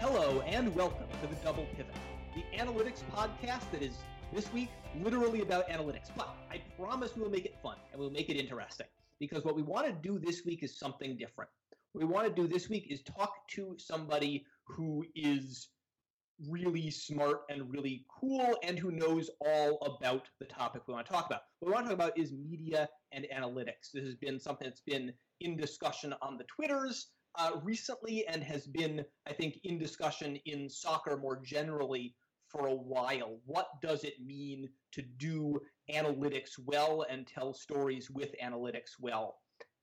Hello and welcome to the Double Pivot, the analytics podcast that is this week literally about analytics. But I promise we will make it fun and we'll make it interesting because what we want to do this week is something different. What we want to do this week is talk to somebody who is really smart and really cool and who knows all about the topic we want to talk about. What we want to talk about is media and analytics. This has been something that's been in discussion on the Twitters uh, recently and has been, I think, in discussion in soccer more generally for a while. What does it mean to do analytics well and tell stories with analytics well?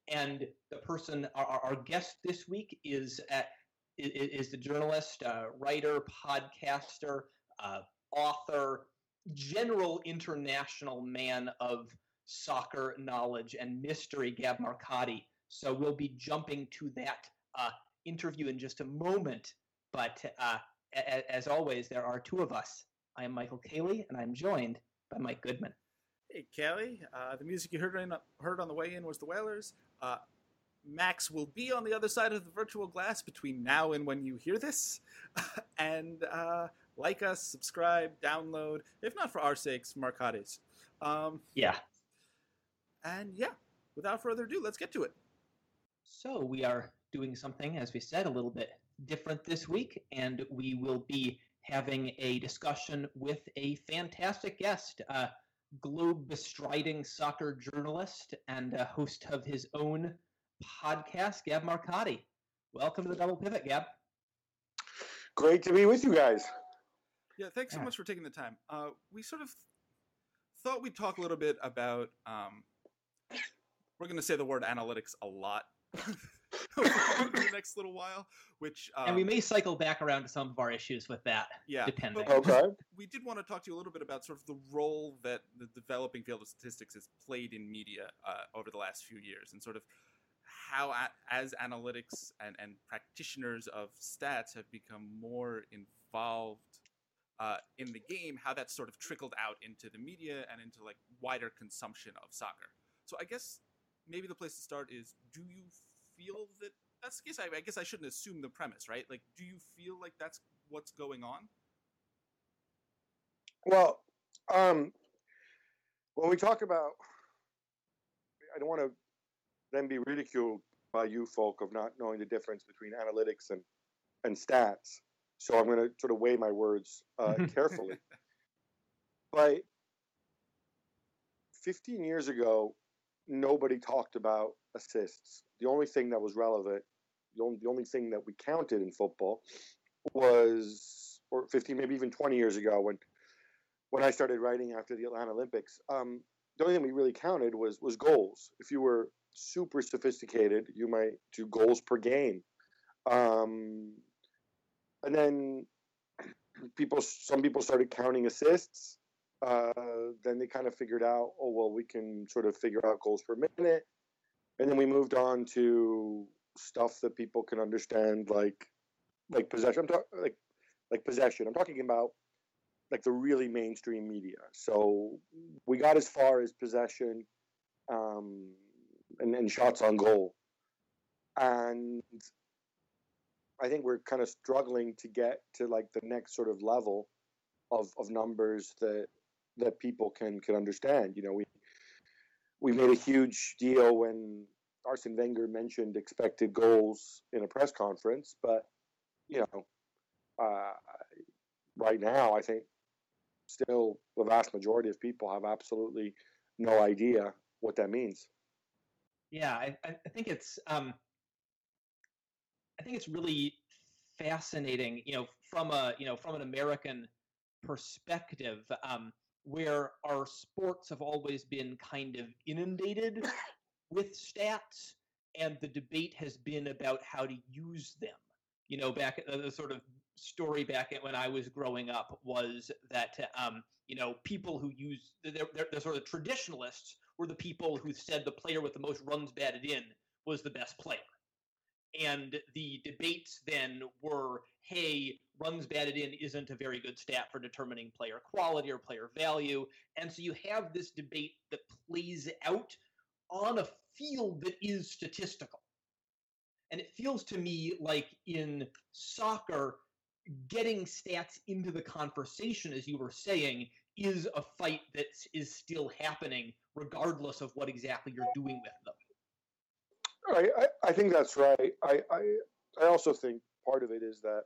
And the person, our, our guest this week is at, is the journalist, uh, writer, podcaster, uh, author, general international man of soccer knowledge and mystery, Gab Marcotti. So we'll be jumping to that uh, interview in just a moment. But uh, a- as always, there are two of us. I am Michael Caley, and I'm joined by Mike Goodman. Hey, Kelly. Uh, the music you heard, in, heard on the way in was the Whalers. Uh, Max will be on the other side of the virtual glass between now and when you hear this. and uh, like us, subscribe, download, if not for our sakes, Marcade's. Um, yeah. And yeah, without further ado, let's get to it. So we are doing something, as we said, a little bit different this week, and we will be having a discussion with a fantastic guest, a globe bestriding soccer journalist and a host of his own podcast, Gab Marcotti. Welcome to the Double Pivot, Gab. Great to be with you guys. Yeah, thanks so much for taking the time. Uh, we sort of thought we'd talk a little bit about. Um, we're going to say the word analytics a lot the next little while, which um, and we um, may cycle back around to some of our issues with that. Yeah, depending. Okay. We did want to talk to you a little bit about sort of the role that the developing field of statistics has played in media uh, over the last few years, and sort of how, as analytics and, and practitioners of stats have become more involved uh, in the game, how that's sort of trickled out into the media and into like wider consumption of soccer. So I guess maybe the place to start is: Do you feel that that's the case? I, I guess I shouldn't assume the premise, right? Like, do you feel like that's what's going on? Well, um, when we talk about, I don't want to then be ridiculed by you folk of not knowing the difference between analytics and and stats. So I'm going to sort of weigh my words uh, carefully. but 15 years ago, nobody talked about assists. The only thing that was relevant, the only, the only thing that we counted in football was, or 15, maybe even 20 years ago when when I started writing after the Atlanta Olympics, um, the only thing we really counted was was goals. If you were super sophisticated, you might do goals per game. Um, and then people, some people started counting assists. Uh, then they kind of figured out, oh well, we can sort of figure out goals per minute, and then we moved on to stuff that people can understand, like like possession. I'm talking like like possession. I'm talking about like the really mainstream media. So we got as far as possession um, and, and shots on goal, and I think we're kind of struggling to get to like the next sort of level of, of numbers that that people can can understand. You know, we we made a huge deal when Arsene Wenger mentioned expected goals in a press conference, but you know, uh, right now I think still the vast majority of people have absolutely no idea what that means. Yeah, I, I think it's um, I think it's really fascinating, you know, from a you know from an American perspective. Um, where our sports have always been kind of inundated with stats, and the debate has been about how to use them. You know, back at the sort of story back at when I was growing up was that um, you know people who use the, the sort of traditionalists were the people who said the player with the most runs batted in was the best player and the debates then were hey runs batted in isn't a very good stat for determining player quality or player value and so you have this debate that plays out on a field that is statistical and it feels to me like in soccer getting stats into the conversation, as you were saying, is a fight that is still happening, regardless of what exactly you're doing with them. Right, I, I think that's right. I, I I also think part of it is that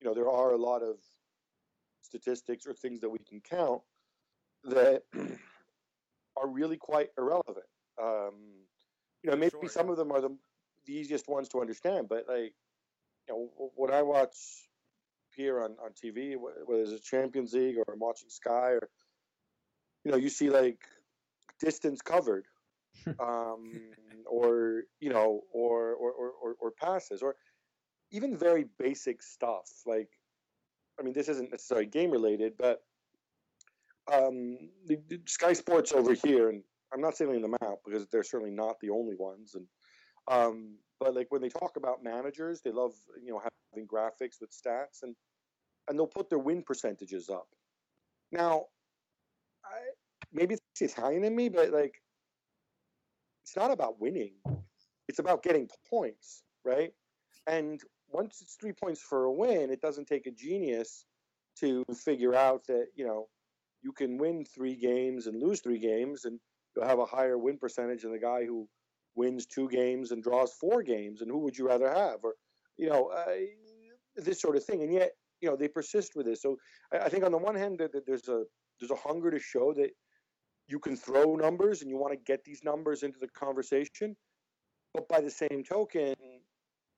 you know there are a lot of statistics or things that we can count that are really quite irrelevant. Um, you know, maybe Sure, some yeah. of them are the, the easiest ones to understand, but like, you know, when I watch here on, on TV, whether it's a Champions League or I'm watching Sky or, you know, you see like distance covered, um, or, you know, or, or, or, or, passes, or even very basic stuff. Like, I mean, this isn't necessarily game related, but um, the, the Sky Sports over here, and I'm not singling them out because they're certainly not the only ones. And um, but like when they talk about managers, they love you know having graphics with stats, and and they'll put their win percentages up. Now, I, maybe it's Italian in me, but like it's not about winning; it's about getting points, right? And once it's three points for a win, it doesn't take a genius to figure out that you know you can win three games and lose three games, and you'll have a higher win percentage than the guy who wins two games and draws four games. And who would you rather have? Or you know uh, this sort of thing. And yet you know they persist with this. So I, I think on the one hand that, that there's a there's a hunger to show that you can throw numbers and you want to get these numbers into the conversation. But by the same token,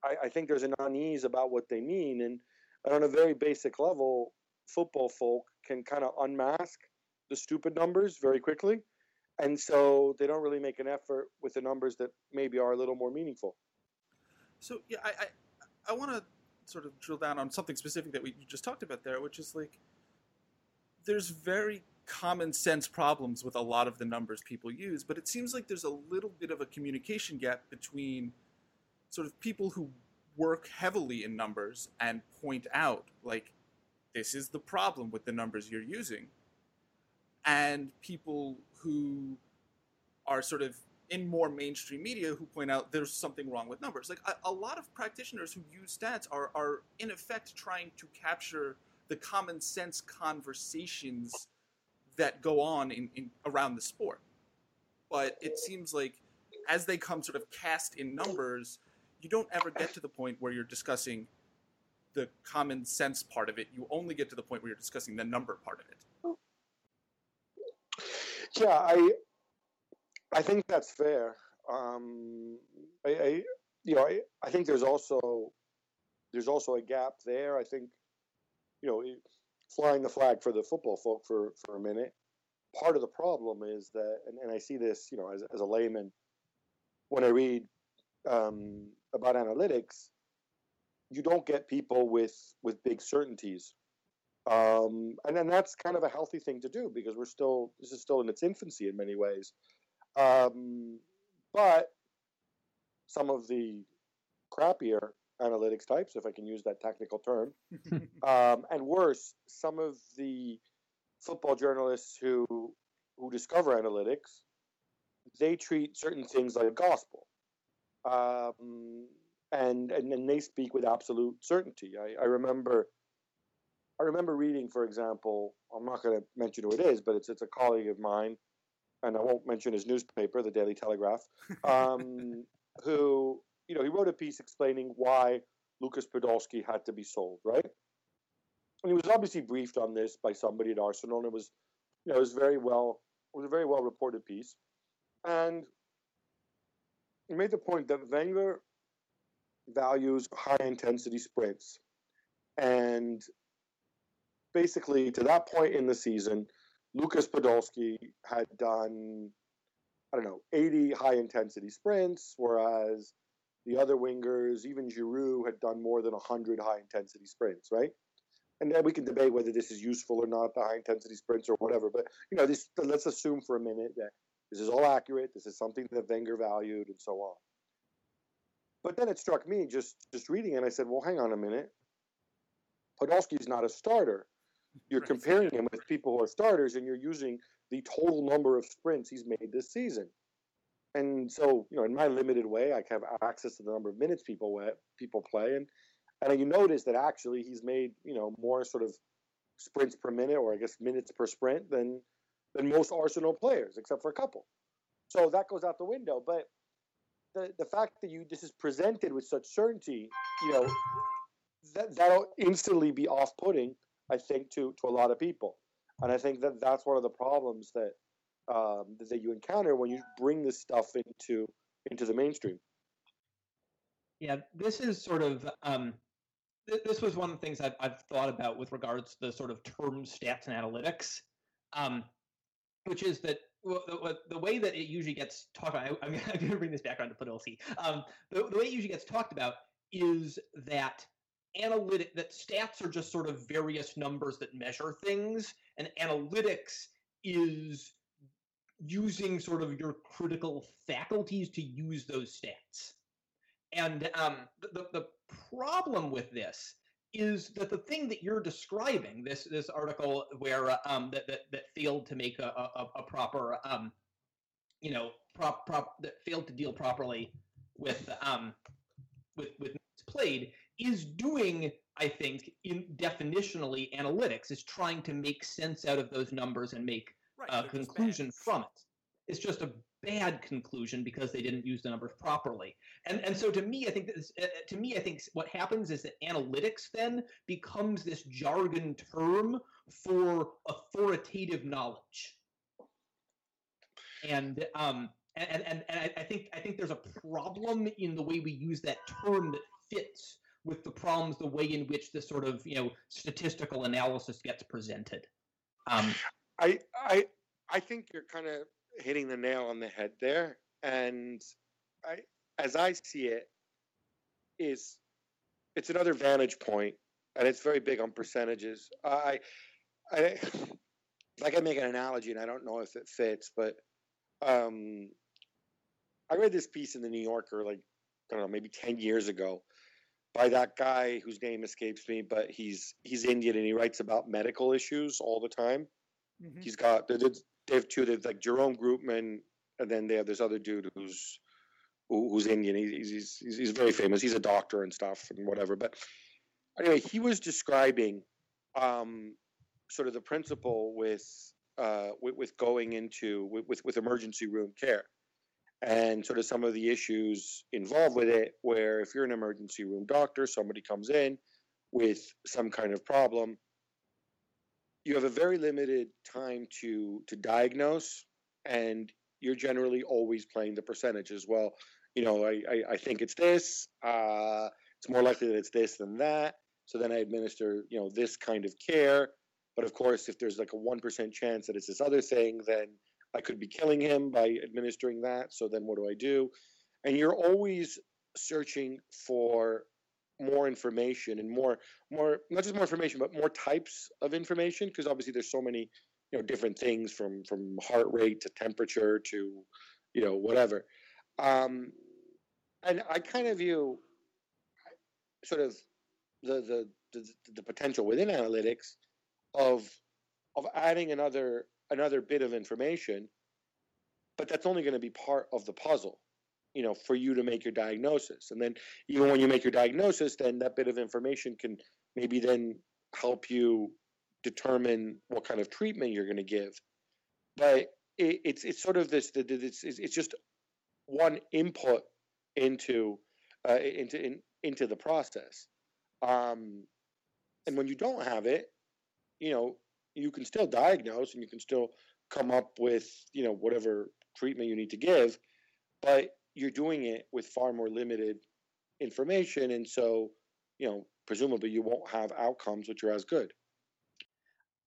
I, I think there's an unease about what they mean. And, and on a very basic level, football folk can kind of unmask the stupid numbers very quickly. And so they don't really make an effort with the numbers that maybe are a little more meaningful. So yeah, I I, I want to sort of drill down on something specific that we just talked about there, which is like there's very common sense problems with a lot of the numbers people use, but it seems like there's a little bit of a communication gap between sort of people who work heavily in numbers and point out like this is the problem with the numbers you're using and people who are sort of in more mainstream media who point out there's something wrong with numbers. Like a, a lot of practitioners who use stats are, are in effect trying to capture the common sense conversations that go on in, in around the sport. But it seems like as they come sort of cast in numbers, you don't ever get to the point where you're discussing the common sense part of it. You only get to the point where you're discussing the number part of it. Yeah, I I think that's fair. Um, I, I you know I, I think there's also there's also a gap there. I think you know flying the flag for the football folk for for a minute. Part of the problem is that, and, and I see this, you know, as, as a layman, when I read um, about analytics, you don't get people with with big certainties um, and then that's kind of a healthy thing to do because we're still this is still in its infancy in many ways um, but some of the crappier analytics types if i can use that technical term. Um, and worse some of the football journalists who who discover analytics they treat certain things like gospel. Um, and and then they speak with absolute certainty. I, I remember I remember reading, for example, I'm not going to mention who it is, but it's it's a colleague of mine, and I won't mention his newspaper, the Daily Telegraph, um, who you know he wrote a piece explaining why Lucas Podolski had to be sold, right? And he was obviously briefed on this by somebody at Arsenal, and it was you know it was very well it was a very well reported piece, and he made the point that Wenger values high intensity sprints, and basically to that point in the season, Lucas Podolski had done, I don't know, 80 high intensity sprints, whereas the other wingers, even Giroud, had done more than 100 high intensity sprints, right? And then we can debate whether this is useful or not, the high intensity sprints or whatever. But you know, this let's assume for a minute that this is all accurate. This is something that Wenger valued, and so on. But then it struck me just just reading, it, and I said, "Well, hang on a minute. Podolski's not a starter you're comparing him with people who are starters and you're using the total number of sprints he's made this season. And so, you know, in my limited way, I have access to the number of minutes people people play, and And you notice that actually he's made you know more sort of sprints per minute, or I guess minutes per sprint than than most Arsenal players, except for a couple. So that goes out the window. But the the fact that you this is presented with such certainty, you know, that that'll instantly be off-putting, I think, to to a lot of people. And I think that that's one of the problems that um, that you encounter when you bring this stuff into into the mainstream. Yeah, this is sort of um, th- this was one of the things I've, I've thought about with regards to the sort of term stats and analytics, um, which is that the, the, way that it usually gets talked about. I, am going to bring this back around to Podolski. Um, the, the way it usually gets talked about is that analytic that stats are just sort of various numbers that measure things, and analytics is using sort of your critical faculties to use those stats. And um, the, the problem with this is that the thing that you're describing, this this article where uh, um, that, that that failed to make a, a, a proper um, you know prop prop that failed to deal properly with um, with with played is doing I think in definitionally analytics is trying to make sense out of those numbers and make right, a conclusion from it. It's just a bad conclusion because they didn't use the numbers properly. And and so to me, I think this, uh, to me, I think what happens is that analytics then becomes this jargon term for authoritative knowledge. And um and and, and I think I think there's a problem in the way we use that term that fits with the problems the way in which this sort of you know statistical analysis gets presented. Um, I I I think you're kind of hitting the nail on the head there. And I, as I see it, is it's another vantage point, and it's very big on percentages. I, I, like I make an analogy, and I don't know if it fits, but um, I read this piece in the New Yorker, like I don't know, maybe ten years ago, by that guy whose name escapes me, but he's he's Indian and he writes about medical issues all the time. Mm-hmm. He's got they have two. They have like Jerome Groopman, and then they have this other dude who's who's Indian. He's, he's he's very famous. He's a doctor and stuff and whatever. But anyway, he was describing um, sort of the principle with uh, with, with, going into with, with emergency room care and sort of some of the issues involved with it. Where if you're an emergency room doctor, somebody comes in with some kind of problem you have a very limited time to to diagnose and you're generally always playing the percentages. well. You know i i, I think it's this uh, it's more likely that it's this than that. So then i administer you know this kind of care. But of course if there's like a 1% chance that it's this other thing then i could be killing him by administering that. So then what do i do? And you're always searching for more information and more more not just more information but more types of information because obviously there's so many you know different things from from heart rate to temperature to you know whatever. Um and i kind of view sort of the the the, the potential within analytics of of adding another another bit of information but that's only going to be part of the puzzle you know for you to make your diagnosis. And then even when you make your diagnosis then that bit of information can maybe then help you determine what kind of treatment you're going to give. But it, it's it's sort of this it's it's just one input into uh, into in, into the process. Um, and when you don't have it you know you can still diagnose and you can still come up with you know whatever treatment you need to give but you're doing it with far more limited information, and so you know presumably you won't have outcomes which are as good.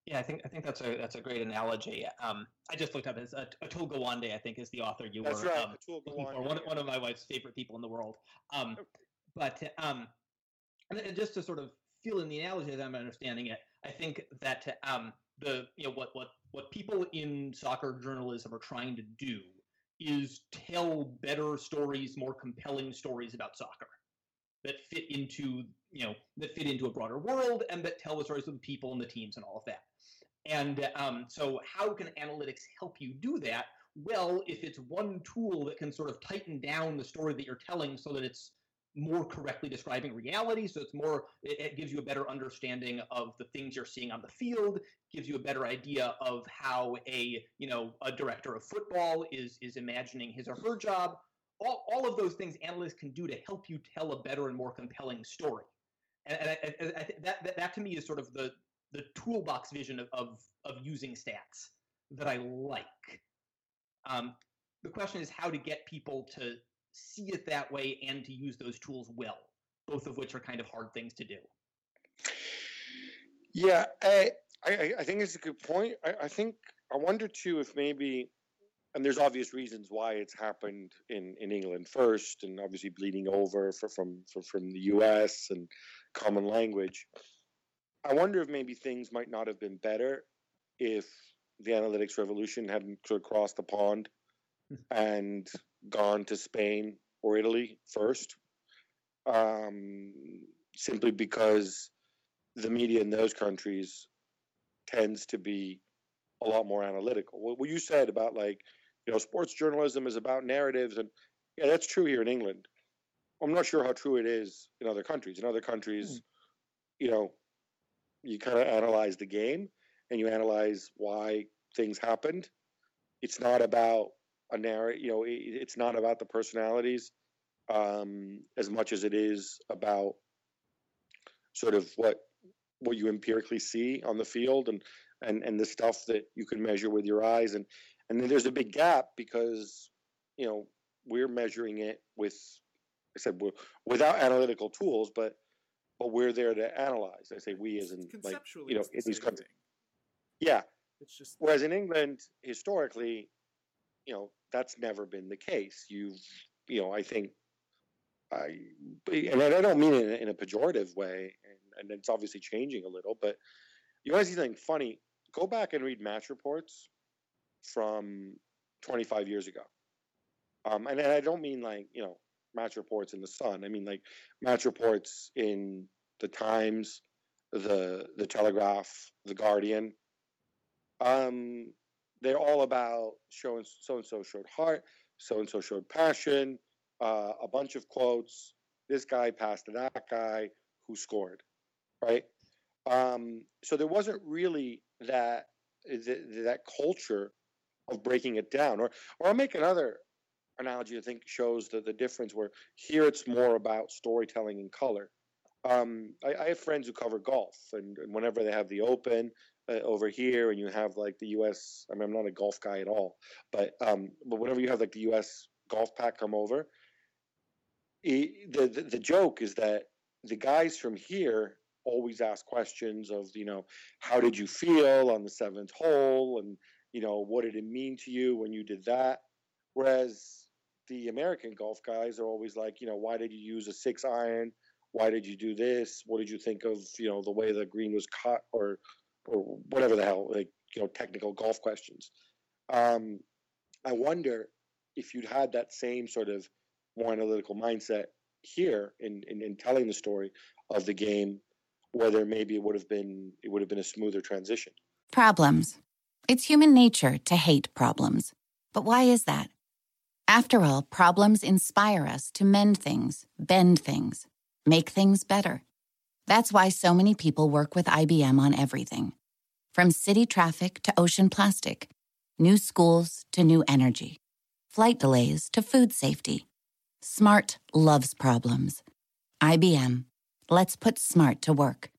Yeah, I think I think that's a that's a great analogy. Um, I just looked up as uh, Atul Gawande, I think, is the author you that's were right, um, for. One, one of my wife's favorite people in the world. Um, but um, and just to sort of fill in the analogy as I'm understanding it, I think that um, the you know what what what people in soccer journalism are trying to do is tell better stories, more compelling stories about soccer that fit into you know that fit into a broader world and that tell the stories of the people and the teams and all of that. And um, so, how can analytics help you do that? Well, if it's one tool that can sort of tighten down the story that you're telling so that it's more correctly describing reality. So it's more, it, it, gives you a better understanding of the things you're seeing on the field, gives you a better idea of how a, you know, a director of football is is imagining his or her job. All, all of those things analysts can do to help you tell a better and more compelling story. And, and I, I, I that, that, that to me is sort of the, the toolbox vision of, of, of using stats that I like. Um, the question is how to get people to see it that way and to use those tools well, both of which are kind of hard things to do. Yeah, I, I, I think it's a good point. I, I think I wonder too if maybe, and there's obvious reasons why it's happened in, in England first, and obviously bleeding over for, from for, from the U.S. and common language. I wonder if maybe things might not have been better if the analytics revolution hadn't sort of crossed the pond hmm. and gone to Spain or Italy first, um, simply because the media in those countries tends to be a lot more analytical. What you said about like, you know, sports journalism is about narratives, and yeah, that's true here in England. I'm not sure how true it is in other countries. In other countries, mm. you know, you kind of analyze the game and you analyze why things happened. It's not about a narrative. You know, it, it's not about the personalities um, as much as it is about sort of what what you empirically see on the field and and and the stuff that you can measure with your eyes and and then there's a big gap because you know we're measuring it with I said without analytical tools, but but we're there to analyze. I say we as in like you know in these countries. Yeah, it's just whereas in England historically, you know that's never been the case. You've, you know, I think, I, and I don't mean it in, in a pejorative way, and, and it's obviously changing a little. But you want to see something funny? Go back and read match reports from 25 years ago. Um, and, and I don't mean like you know match reports in the Sun. I mean like match reports in the Times, the the Telegraph, the Guardian. Um, they're all about showing so and so showed heart, so and so showed passion, uh, a bunch of quotes. This guy passed to that guy who scored, right? Um, so there wasn't really that that culture of breaking it down. Or or I'll make another analogy I think shows the, the difference where here it's more about storytelling and color. Um, I, I, have friends who cover golf, and, and, whenever they have the Open, uh, over here, and you have like the U.S. I mean, I'm not a golf guy at all, but um, but whenever you have like the U.S. golf pack come over, it, the, the the joke is that the guys from here always ask questions of you know how did you feel on the seventh hole and you know what did it mean to you when you did that whereas the american golf guys are always like you know why did you use a six iron why did you do this what did you think of you know the way the green was cut or or whatever the hell, like you know, technical golf questions. Um, I wonder if you'd had that same sort of more analytical mindset here in, in, in telling the story of the game, whether maybe it would have been it would have been a smoother transition. Problems. It's human nature to hate problems. But why is that? After all, problems inspire us to mend things, bend things, make things better. That's why so many people work with IBM on everything from city traffic to ocean plastic, new schools to new energy, flight delays to food safety. Smart loves problems. IBM. Let's put smart to work.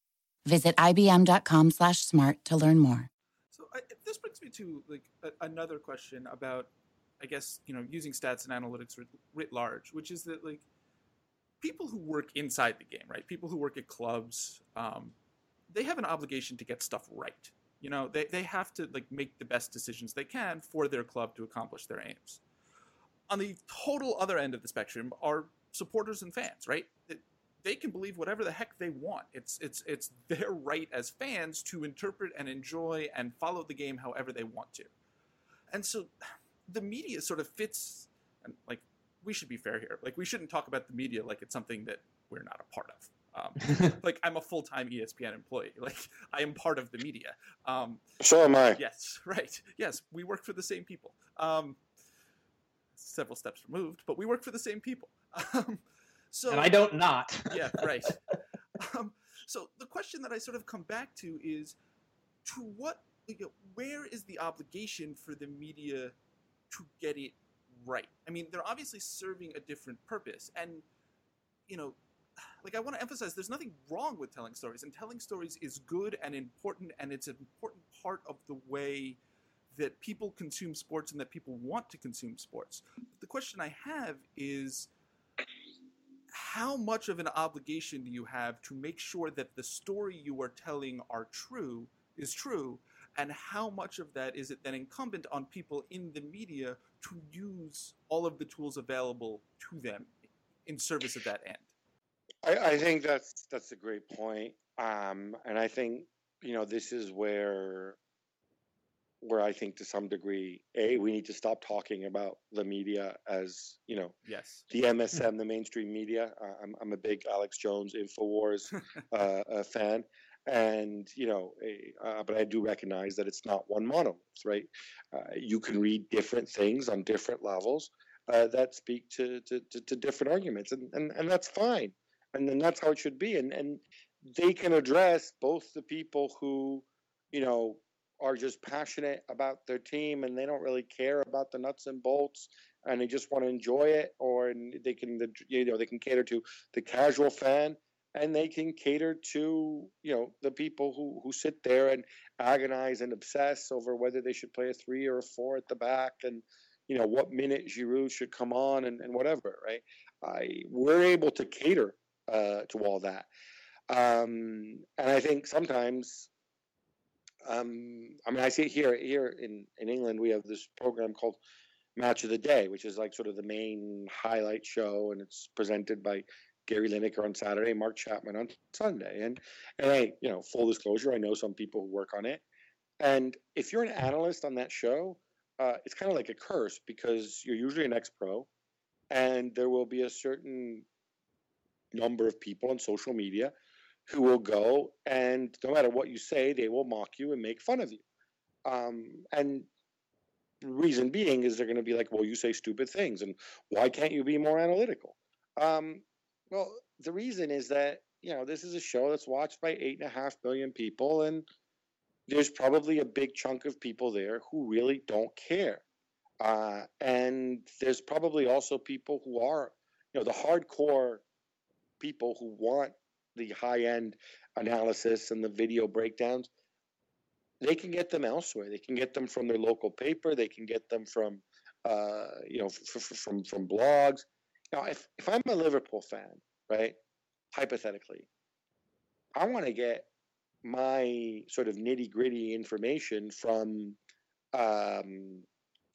Visit ibm.com/smart to learn more. So I, this brings me to like a, another question about, I guess you know, using stats and analytics writ, writ large, which is that like people who work inside the game, right? People who work at clubs, um, they have an obligation to get stuff right. You know, they, they have to like make the best decisions they can for their club to accomplish their aims. On the total other end of the spectrum are supporters and fans, right? They can believe whatever the heck they want. It's it's it's their right as fans to interpret and enjoy and follow the game however they want to. And so the media sort of fits and like we should be fair here. Like we shouldn't talk about the media like it's something that we're not a part of. Um, like I'm a full time ESPN employee. Like I am part of the media. Um, so am I. Yes, right. Yes, we work for the same people. Um, several steps removed, but we work for the same people. Um, So and I don't not. yeah, right. Um, so the question that I sort of come back to is, to what, you know, where is the obligation for the media to get it right? I mean, they're obviously serving a different purpose, and you know, like I want to emphasize, there's nothing wrong with telling stories, and telling stories is good and important, and it's an important part of the way that people consume sports and that people want to consume sports. The question I have is how much of an obligation do you have to make sure that the story you are telling are true is true and how much of that is it then incumbent on people in the media to use all of the tools available to them in service of that end I, I think that's that's a great point um, and i think you know this is where where I think to some degree, a we need to stop talking about the media as you know, yes, the MSM, the mainstream media. Uh, I'm I'm a big Alex Jones Infowars uh, fan, and you know, uh, but I do recognize that it's not one monolith, right? Uh, you can read different things on different levels uh, that speak to, to, to to different arguments, and and and that's fine, and then that's how it should be, and and they can address both the people who you know are just passionate about their team and they don't really care about the nuts and bolts and they just want to enjoy it or they can you know they can cater to the casual fan and they can cater to you know the people who who sit there and agonize and obsess over whether they should play a three or a four at the back and you know what minute Giroud should come on and, and whatever right? I we're able to cater uh, to all that um, and I think sometimes um, I mean, I see it here here in in England. We have this program called Match of the Day, which is like sort of the main highlight show, and it's presented by Gary Lineker on Saturday, Mark Chapman on Sunday. And and I, you know, full disclosure, I know some people who work on it. And if you're an analyst on that show, uh, it's kind of like a curse because you're usually an ex-pro, and there will be a certain number of people on social media who will go and no matter what you say, they will mock you and make fun of you. Um, and reason being is they're going to be like, well, you say stupid things, and why can't you be more analytical? Um, well, the reason is that you know this is a show that's watched by eight and a half million people, and there's probably a big chunk of people there who really don't care. Uh, and there's probably also people who are, you know, the hardcore people who want the high end analysis and the video breakdowns, they can get them elsewhere. They can get them from their local paper. They can get them from, uh, you know, f- f- from from blogs. Now, if if I'm a Liverpool fan, right, hypothetically, I want to get my sort of nitty gritty information from um,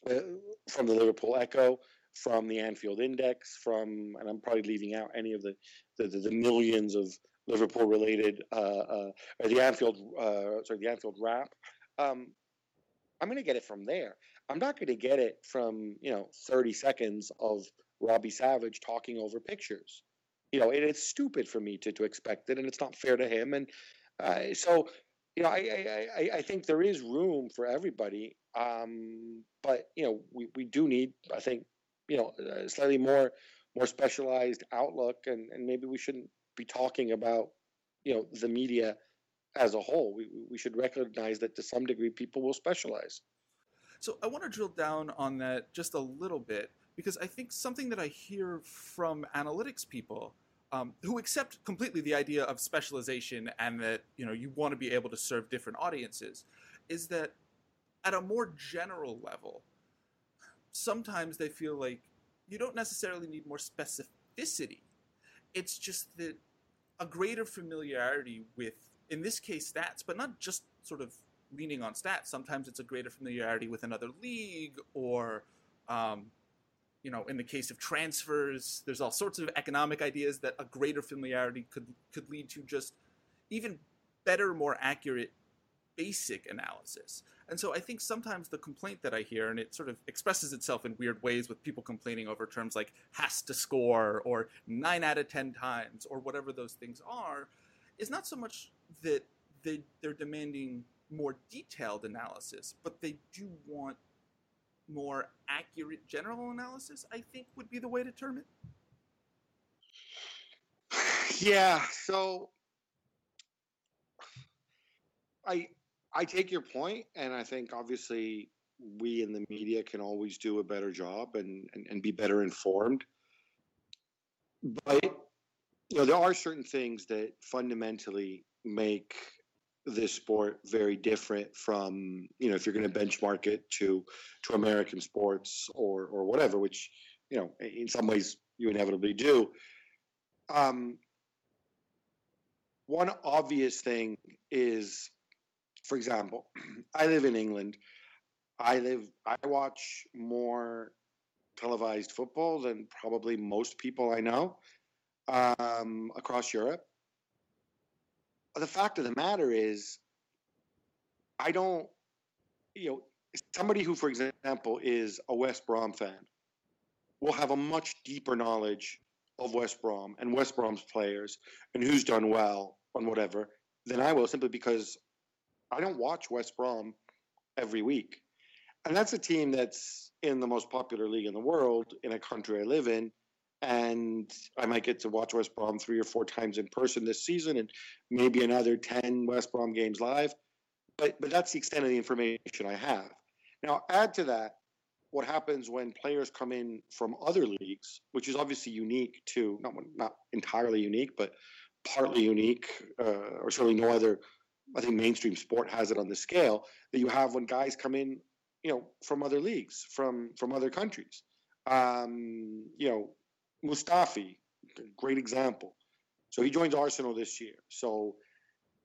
uh, from the Liverpool Echo, from the Anfield Index, from and I'm probably leaving out any of the the, the, millions of Liverpool related, uh, uh, or the Anfield, uh, sorry, the Anfield Wrap. Um, I'm going to get it from there. I'm not going to get it from you know 30 seconds of Robbie Savage talking over pictures. You know, it, it's stupid for me to to expect it, and it's not fair to him. And uh, so, you know, I, I I think there is room for everybody. Um, but you know, we we do need, I think, you know, slightly more more specialized outlook, and, and maybe we shouldn't be talking about you know the media as a whole. We we should recognize that to some degree people will specialize. So I want to drill down on that just a little bit because I think something that I hear from analytics people um, who accept completely the idea of specialization and that you know you want to be able to serve different audiences is that at a more general level sometimes they feel like you don't necessarily need more specificity. It's just that a greater familiarity with, in this case, stats, but not just sort of leaning on stats. Sometimes it's a greater familiarity with another league, or, um, you know, in the case of transfers, there's all sorts of economic ideas that a greater familiarity could could lead to just even better, more accurate basic analysis. And so I think sometimes the complaint that I hear, and it sort of expresses itself in weird ways with people complaining over terms like has to score or nine out of 10 times or whatever those things are, is not so much that they, they're demanding more detailed analysis, but they do want more accurate general analysis, I think would be the way to term it. Yeah, so I I take your point, and I think obviously we in the media can always do a better job and, and, and be better informed. But you know, there are certain things that fundamentally make this sport very different from you know if you're going to benchmark it to to American sports or or whatever, which you know in some ways you inevitably do. Um, one obvious thing is, for example, I live in England. I live. I watch more televised football than probably most people I know um, across Europe. The fact of the matter is, I don't. You know, somebody who, for example, is a West Brom fan will have a much deeper knowledge of West Brom and West Brom's players and who's done well on whatever than I will simply because I don't watch West Brom every week. And that's a team that's in the most popular league in the world in a country I live in. And I might get to watch West Brom three or four times in person this season and maybe another 10 West Brom games live. But, but that's the extent of the information I have. Now, add to that what happens when players come in from other leagues, which is obviously unique to not not entirely unique, but partly unique, uh, or certainly no other. I think mainstream sport has it on the scale that you have when guys come in, you know, from other leagues, from from other countries. Um, you know, Mustafi, great example. So he joins Arsenal this year. So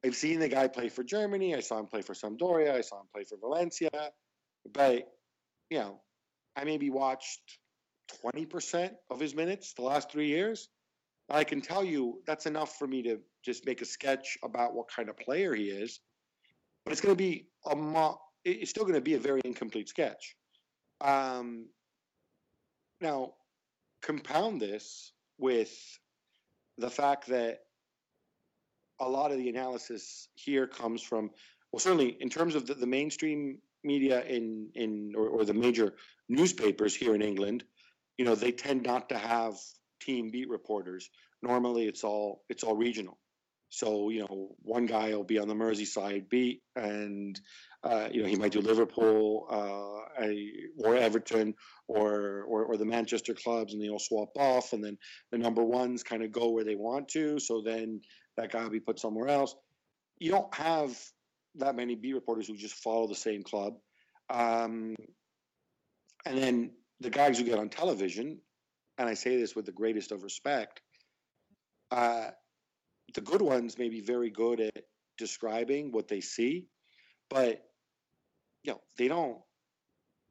I've seen the guy play for Germany. I saw him play for Sampdoria. I saw him play for Valencia. But you know, I maybe watched 20% of his minutes the last three years. I can tell you that's enough for me to just make a sketch about what kind of player he is. But it's going to be a mo- it's still going to be a very incomplete sketch. Um, now, compound this with the fact that a lot of the analysis here comes from, well, certainly in terms of the, the mainstream media in in or, or the major newspapers here in England, you know, they tend not to have team beat reporters. Normally, it's all it's all regional. So you know, one guy will be on the Merseyside beat, and uh, you know he might do Liverpool uh, or Everton or, or, or the Manchester clubs, and they all swap off, and then the number ones kind of go where they want to. So then that guy will be put somewhere else. You don't have that many beat reporters who just follow the same club. Um, and then the guys who get on television, and I say this with the greatest of respect, uh, the good ones may be very good at describing what they see, but you know they don't.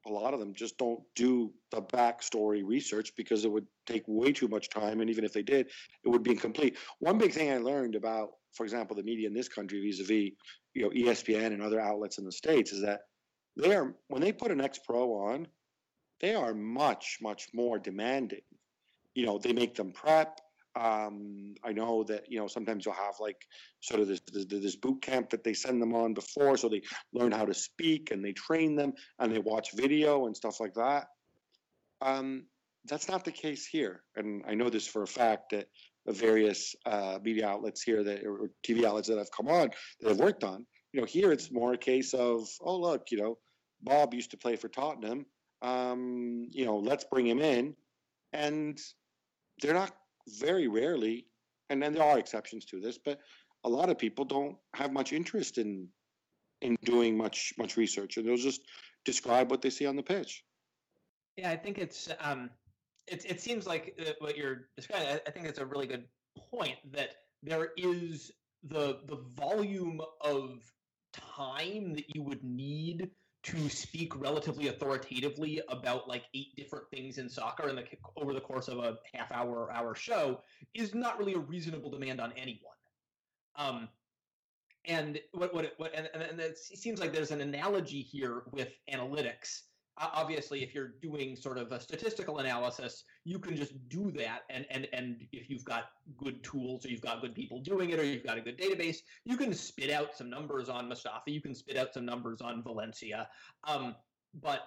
A lot of them just don't do the backstory research because it would take way too much time, and even if they did, it would be incomplete. One big thing I learned about, for example, the media in this country vis-a-vis you know ESPN and other outlets in the states is that they are when they put an ex pro on, they are much much more demanding. You know, they make them prep. Um, I know that you know sometimes you'll have like sort of this, this, this boot camp that they send them on before, so they learn how to speak and they train them and they watch video and stuff like that. Um, that's not the case here, and I know this for a fact that various uh, media outlets here that or TV outlets that I've come on that I've worked on. You know, here it's more a case of oh look, you know, Bob used to play for Tottenham. Um, you know, let's bring him in, and they're not very rarely, and then there are exceptions to this, but a lot of people don't have much interest in in doing much much research, and they'll just describe what they see on the pitch. Yeah, I think it's um, it, it seems like uh, what you're describing. I, I think it's a really good point that there is the the volume of time that you would need to speak relatively authoritatively about like eight different things in soccer in the over the course of a half hour or hour show is not really a reasonable demand on anyone. Um, and what what, what and, and it seems like there's an analogy here with analytics obviously if you're doing sort of a statistical analysis you can just do that and and and if you've got good tools or you've got good people doing it or you've got a good database you can spit out some numbers on mustafi you can spit out some numbers on valencia um, but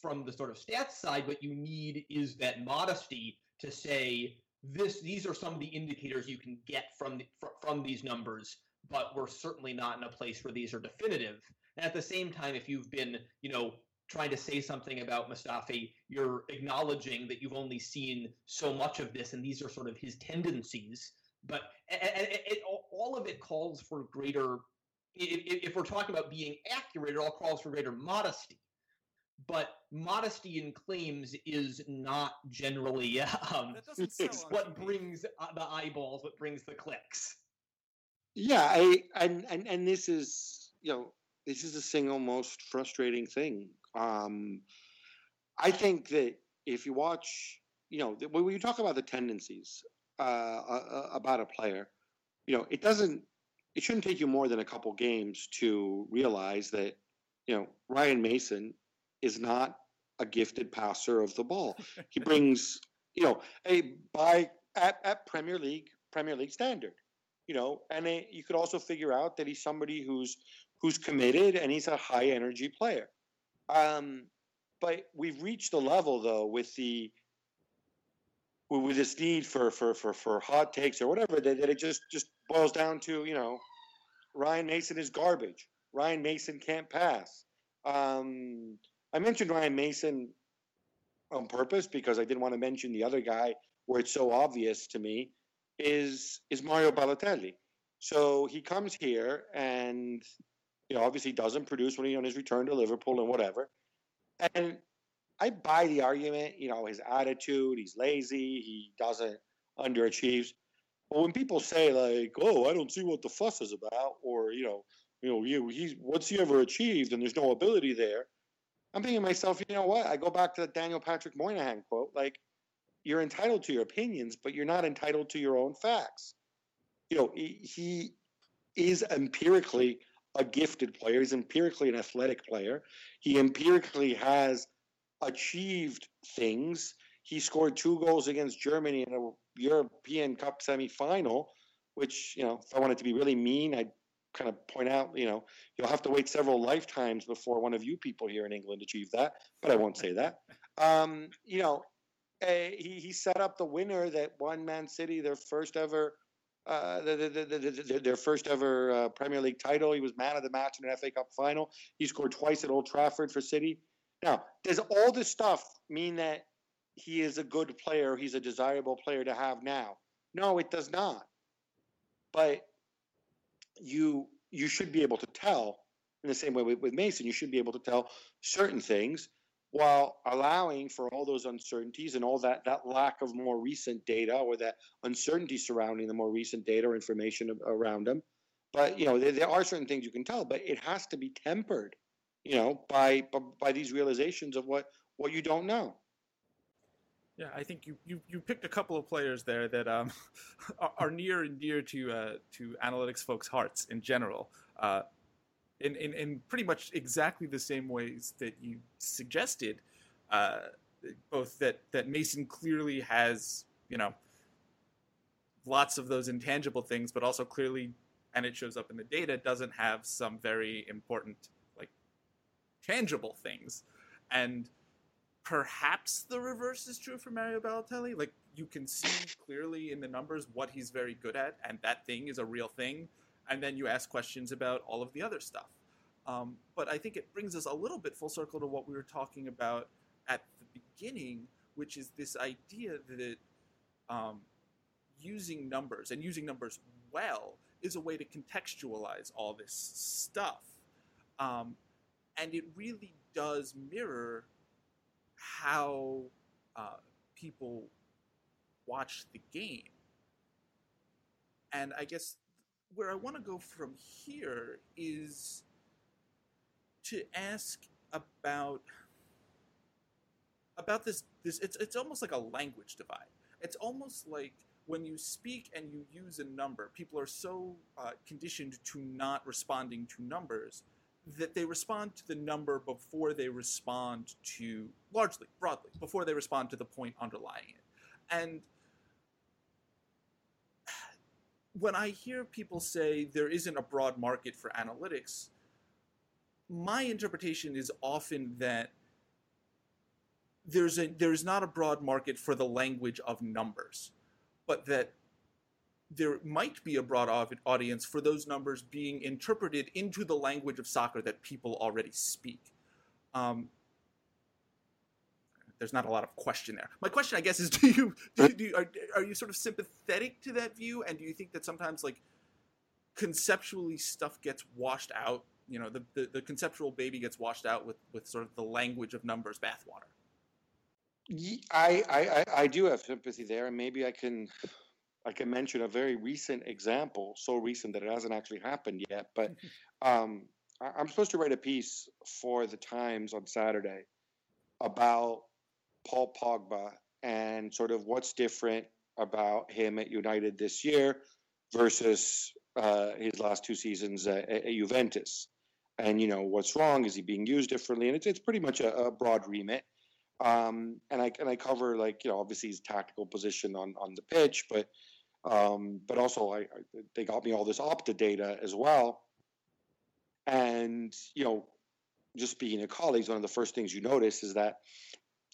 from the sort of stats side what you need is that modesty to say this these are some of the indicators you can get from the, from these numbers, but we're certainly not in a place where these are definitive. And at the same time, if you've been, you know, trying to say something about Mustafi, you're acknowledging that you've only seen so much of this, and these are sort of his tendencies. But it, it, all of it calls for greater. If, if we're talking about being accurate, it all calls for greater modesty. But modesty in claims is not generally um, what brings uh, the eyeballs, what brings the clicks. Yeah, I and and and this is you know this is the single most frustrating thing. Um, I think that if you watch, you know, when you talk about the tendencies uh, uh, about a player, you know, it doesn't, it shouldn't take you more than a couple games to realize that, you know, Ryan Mason is not a gifted passer of the ball. He brings, you know, a by at, at Premier League Premier League standard, you know, and it, you could also figure out that he's somebody who's who's committed and he's a high energy player. Um, but we've reached a level though with the with this need for for for, for hot takes or whatever that, that it just just boils down to you know Ryan Mason is garbage. Ryan Mason can't pass. Um, I mentioned Ryan Mason on purpose because I didn't want to mention the other guy where it's so obvious to me is is Mario Balotelli. So he comes here and you know obviously doesn't produce when he on his return to Liverpool and whatever. And I buy the argument, you know, his attitude, he's lazy, he doesn't underachieves. But when people say like, "Oh, I don't see what the fuss is about," or you know, you know, you he's what's he ever achieved, and there's no ability there. I'm thinking to myself, you know what? I go back to the Daniel Patrick Moynihan quote, like, you're entitled to your opinions, but you're not entitled to your own facts. You know, he, he is empirically a gifted player. He's empirically an athletic player. He empirically has achieved things. He scored two goals against Germany in a European Cup semifinal, which, you know, if I wanted to be really mean, I'd kind of point out, you know, you'll have to wait several lifetimes before one of you people here in England achieve that, but I won't say that. Um, you know, uh, he, he set up the winner that won Man City their first ever uh, the, the, the, their first ever uh, Premier League title. He was man of the match in an FA Cup final. He scored twice at Old Trafford for City. Now, does all this stuff mean that he is a good player? He's a desirable player to have now? No, it does not. But you you should be able to tell in the same way with, with Mason. You should be able to tell certain things while allowing for all those uncertainties and all that that lack of more recent data or that uncertainty surrounding the more recent data or information around them. But you know there, there are certain things you can tell, but it has to be tempered you know, by, by, these realizations of what what you don't know. Yeah, I think you, you, you picked a couple of players there that um, are near and dear to uh, to analytics folks' hearts in general, uh, in, in in pretty much exactly the same ways that you suggested. Uh, both that that Mason clearly has, you know, lots of those intangible things, but also clearly, and it shows up in the data, doesn't have some very important like, tangible things. And perhaps the reverse is true for Mario Balotelli. Like you can see clearly in the numbers what he's very good at, and that thing is a real thing. And then you ask questions about all of the other stuff. Um, but I think it brings us a little bit full circle to what we were talking about at the beginning, which is this idea that um, using numbers and using numbers well is a way to contextualize all this stuff. Um, and it really does mirror how uh, people watch the game. And I guess where I want to go from here is to ask about about this this it's it's almost like a language divide. It's almost like when you speak and you use a number, people are so uh, conditioned to not responding to numbers that they respond to the number before they respond to largely broadly before they respond to the point underlying it and when i hear people say there isn't a broad market for analytics my interpretation is often that there's a there's not a broad market for the language of numbers but that there might be a broad audience for those numbers being interpreted into the language of soccer that people already speak. Um, there's not a lot of question there. My question, I guess, is: Do you, do you, do you are, are you sort of sympathetic to that view, and do you think that sometimes, like, conceptually stuff gets washed out? You know, the, the, the conceptual baby gets washed out with with sort of the language of numbers bathwater. I, I I do have sympathy there, and maybe I can I can mention a very recent example, so recent that it hasn't actually happened yet. But um, I, am supposed to write a piece for the Times on Saturday about Paul Pogba and sort of what's different about him at United this year versus uh, his last two seasons at, at, Juventus. And you know what's wrong? Is he being used differently? And it's it's pretty much a, a broad remit. Um, and I and I cover like you know obviously his tactical position on on the pitch, but um, but also, I, I, they got me all this Opta data as well. And, you know, just speaking to colleagues, one of the first things you notice is that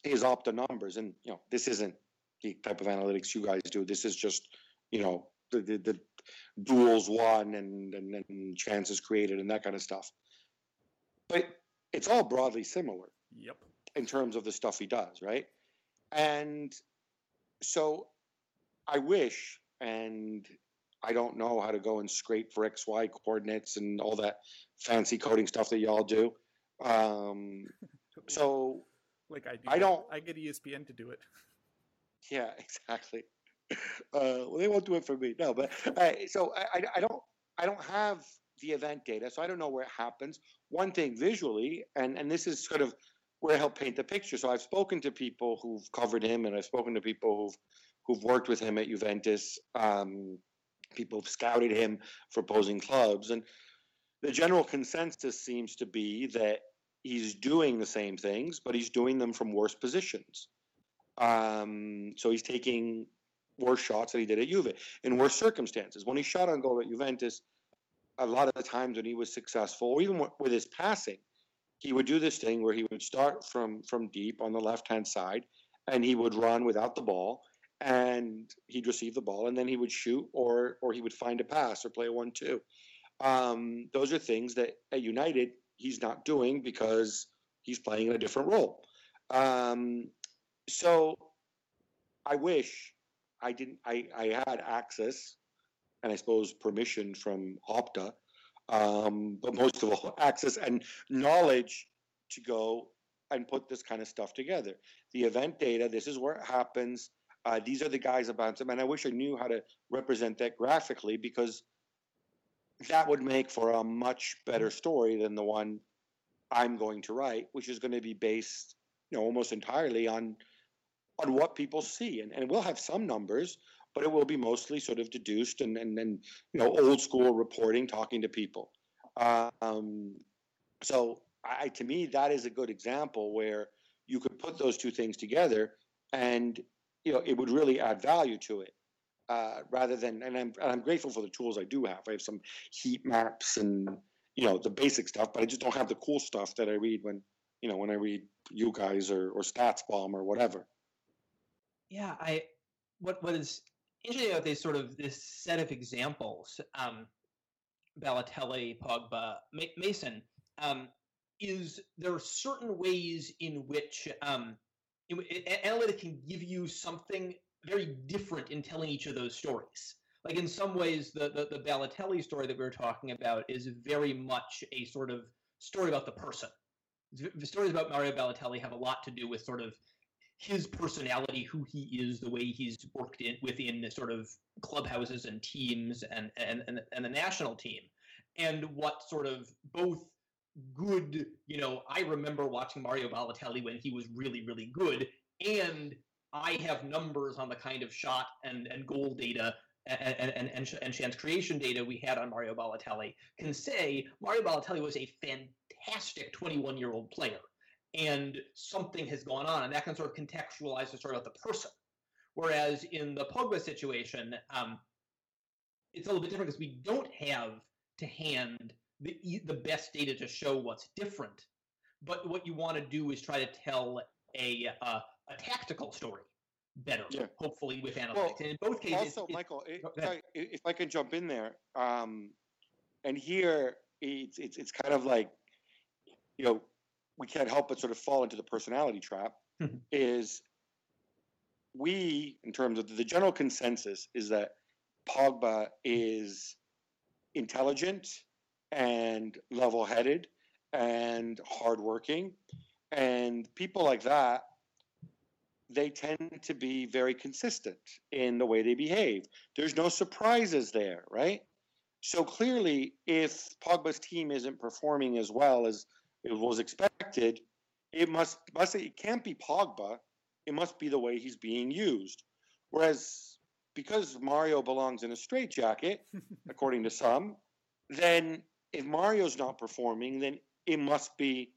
his Opta numbers, and, you know, this isn't the type of analytics you guys do. This is just, you know, the, the, the duels won and, and, and chances created and that kind of stuff. But it's all broadly similar. Yep. In terms of the stuff he does, right? And so I wish and I don't know how to go and scrape for XY coordinates and all that fancy coding stuff that y'all do. Um, so, like I do, I don't. I get ESPN to do it. Yeah, exactly. Uh, well, they won't do it for me. No, but uh, so I, I don't. I don't have the event data, so I don't know where it happens. One thing visually, and and this is sort of where I help paint the picture. So I've spoken to people who've covered him, and I've spoken to people who've who've worked with him at Juventus. Um, people have scouted him for opposing clubs, and the general consensus seems to be that he's doing the same things, but he's doing them from worse positions. Um, so he's taking worse shots than he did at Juve in worse circumstances. When he shot on goal at Juventus, a lot of the times when he was successful, or even with his passing, he would do this thing where he would start from from deep on the left hand side, and he would run without the ball, and he'd receive the ball and then he would shoot or or he would find a pass or play a one-two. Um, those are things that at United he's not doing because he's playing in a different role. Um, so I wish I didn't. I, I had access and I suppose permission from Opta, um, but most of all access and knowledge to go and put this kind of stuff together. The event data. This is where it happens uh, these are the guys about them. And I wish I knew how to represent that graphically because that would make for a much better story than the one I'm going to write, which is going to be based, you know, almost entirely on on what people see. And, and we'll have some numbers, but it will be mostly sort of deduced and, and, and you know, old school reporting, talking to people. Um, so I, to me, that is a good example where you could put those two things together and you know, it would really add value to it. Uh, rather than, and I'm, and I'm grateful for the tools I do have. I have some heat maps and you know the basic stuff, but I just don't have the cool stuff that I read when you know when I read you guys or or StatsBomb or whatever. Yeah, I what what is interesting about this sort of this set of examples, um, Balotelli, Pogba, Mason, um, is there are certain ways in which um, analytic can give you something very different in telling each of those stories. Like in some ways, the, the, the Balotelli story that we were talking about is very much a sort of story about the person. The stories about Mario Balotelli have a lot to do with sort of his personality, who he is, the way he's worked in within sort of clubhouses and teams and and and, and the national team, and what sort of both good, you know, I remember watching Mario Balotelli when he was really, really good, and I have numbers on the kind of shot and, and goal data and, and, and, and chance creation data we had on Mario Balotelli can say Mario Balotelli was a fantastic 21 year old player. And something has gone on, and that can sort of contextualize the story of the person. Whereas in the Pogba situation, um, it's a little bit different because we don't have to hand the the best data to show what's different. But what you want to do is try to tell a uh, a tactical story better, Yeah. hopefully with analytics. Well, and in both cases, also, Michael, i- sorry, i- if I can jump in there, um, and here it's, it's it's kind of like, you know, we can't help but sort of fall into the personality trap. Mhm. is we, in terms of the general consensus, is that Pogba is intelligent and level-headed and hardworking, and people like that they tend to be very consistent in the way they behave. There's no surprises there, right? So clearly, if Pogba's team isn't performing as well as it was expected, it must must it can't be Pogba. It must be the way he's being used. Whereas because Mario belongs in a straitjacket, according to some, then if Mario's not performing, then it must be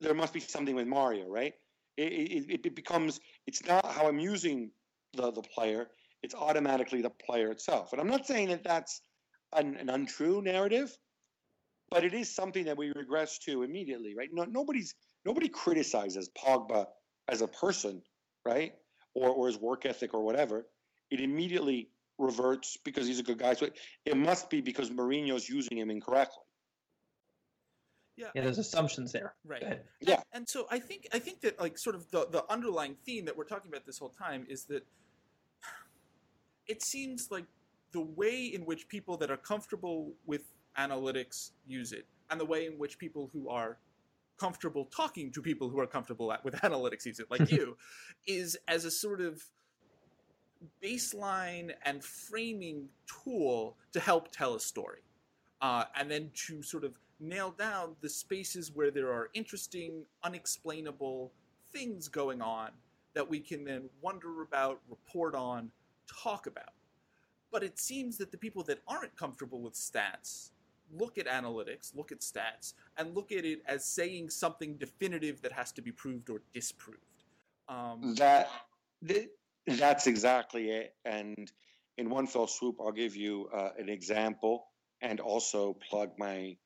there must be something with Mario, right? It, it, becomes it's not how I'm using the, the player, it's automatically the player itself. And I'm not saying that that's an, an untrue narrative, but it is something that we regress to immediately, right? No, nobody's nobody criticizes Pogba as a person, right? Or, or his work ethic or whatever. It immediately reverts because he's a good guy. So it, it must be because Mourinho's using him incorrectly. Yeah, yeah, there's assumptions there. right. Go ahead. Yeah. And, and so I think I think that like sort of the the underlying theme that we're talking about this whole time is that it seems like the way in which people that are comfortable with analytics use it and the way in which people who are comfortable talking to people who are comfortable at, with analytics use it like you is as a sort of baseline and framing tool to help tell a story uh, and then to sort of nail down the spaces where there are interesting, unexplainable things going on that we can then wonder about, report on, talk about. But it seems that the people that aren't comfortable with stats look at analytics, look at stats, and look at it as saying something definitive that has to be proved or disproved. Um, That that's exactly it. And in one fell swoop, I'll give you uh, an example and also plug my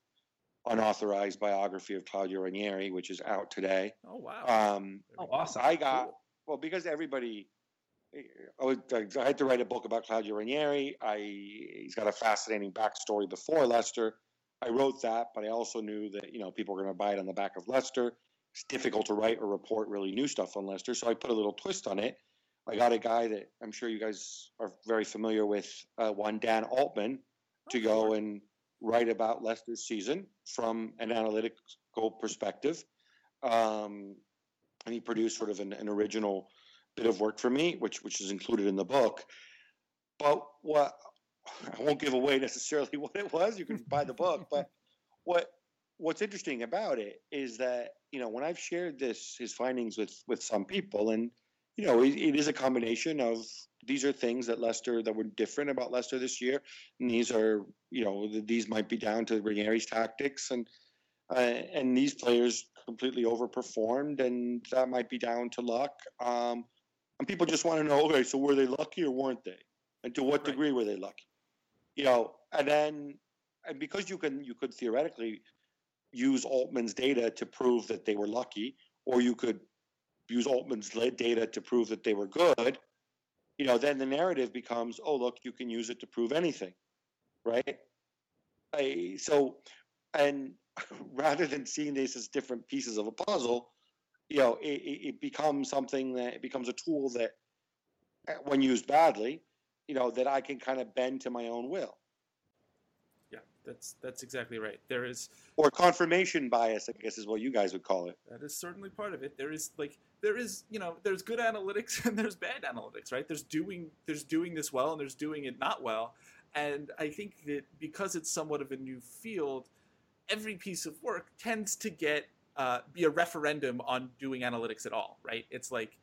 unauthorized biography of Claudio Ranieri, which is out today. oh wow! Um, Oh, awesome. I got Cool. well because everybody. I, was, I had to write a book about Claudio Ranieri. I he's got a fascinating backstory before Leicester. I wrote that, but I also knew that you know people were going to buy it on the back of Leicester. It's difficult to write or report really new stuff on Leicester, so I put a little twist on it. I got a guy that I'm sure you guys are very familiar with, uh, one Dan Altman, to Oh, go and write about Leicester's season from an analytical perspective. Um, and he produced sort of an, an original bit of work for me, which which is included in the book. But what I won't give away necessarily what it was. You can buy the book. But what what's interesting about it is that you know when I've shared this his findings with with some people, and you know it, it is a combination of these are things that Leicester that were different about Leicester this year, and these are you know these might be down to Ranieri's tactics and. Uh, and these players completely overperformed, and that might be down to luck. Um, and people just want to know, okay, so were they lucky or weren't they? And to what Right. degree were they lucky? You know, and then and because you can you could theoretically use Altman's data to prove that they were lucky, or you could use Altman's data to prove that they were good. You know, then the narrative becomes, oh look, you can use it to prove anything, right? I, so, and rather than seeing this as different pieces of a puzzle, you know, it, it becomes something that it becomes a tool that, when used badly, you know, that I can kind of bend to my own will. That's that's exactly right. There is Or confirmation bias, I guess is what you guys would call it. That is certainly part of it. There is like there is you know there's good analytics and there's bad analytics, right? There's doing there's doing this well and there's doing it not well. And I think that because it's somewhat of a new field, every piece of work tends to get uh, be a referendum on doing analytics at all, right? It's like,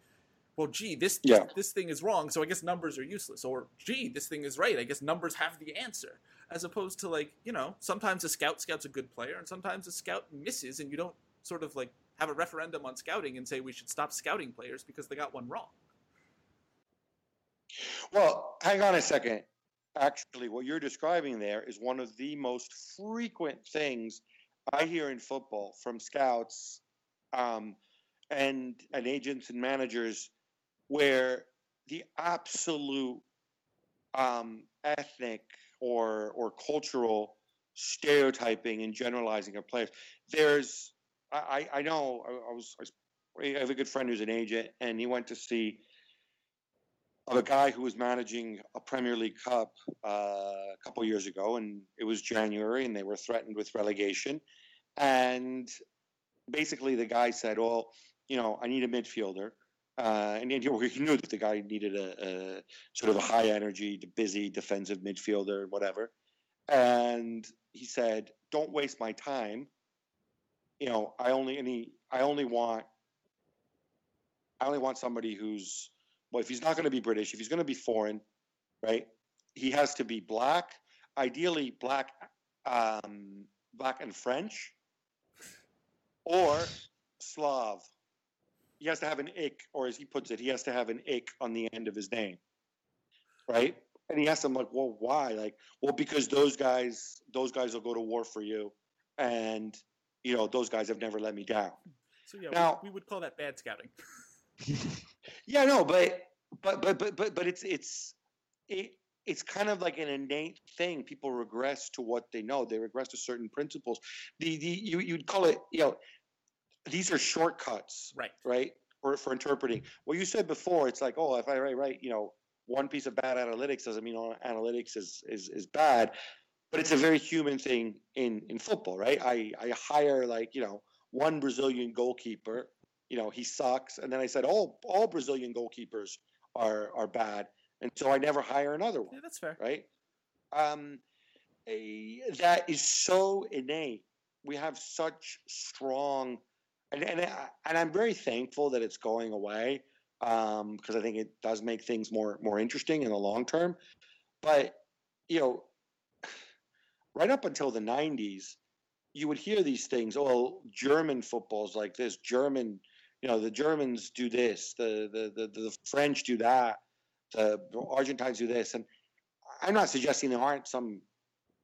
well, gee, this Yeah. this thing is wrong, so I guess numbers are useless. Or gee, this thing is right, I guess numbers have the answer. As opposed to like you know sometimes a scout scout's a good player and sometimes a scout misses and you don't sort of like have a referendum on scouting and say we should stop scouting players because they got one wrong. Well, hang on a second. Actually, what you're describing there is one of the most frequent things I hear in football from scouts um, and and agents and managers, where the absolute um, ethnic or or cultural stereotyping and generalizing of players. There's, I, I know, I, I was, I have a good friend who's an agent, and he went to see of a guy who was managing a Premier League Cup uh, a couple years ago, and it was January, and they were threatened with relegation, and basically the guy said, "Well, you know, I need a midfielder." Uh, and he knew that the guy needed a, a, sort of a high energy, busy defensive midfielder, whatever. And he said, "Don't waste my time. You know, I only any I only want I only want somebody who's well, if he's not going to be British, if he's going to be foreign, right? He has to be black, ideally black, um, black and French, or Slav. He has to have an ik, or as he puts it, he has to have an ik on the end of his name, right? And he asked him like, well, why? Like, well, because those guys, those guys will go to war for you, and you know those guys have never let me down. So yeah, now, we, we would call that bad scouting. yeah, no, but but but but but but it's it's it, it's kind of like an innate thing. People regress to what they know. They regress to certain principles. The the you you'd call it you know these are shortcuts, right? Right for for interpreting. Well, you said before, it's like oh, if I write right, you know, one piece of bad analytics doesn't mean all analytics is is is bad, but it's a very human thing in in football, right? I I hire like you know one Brazilian goalkeeper you know he sucks and then i said all all brazilian goalkeepers are are bad and so i never hire another one yeah, that's fair right um a, that is so innate we have such strong and and, and i'm very thankful that it's going away um because i think it does make things more more interesting in the long term. But you know right up until the 90s you would hear these things oh german football's like this german you know the Germans do this, the the the, the French do that, the Argentines do this, and I'm not suggesting there aren't some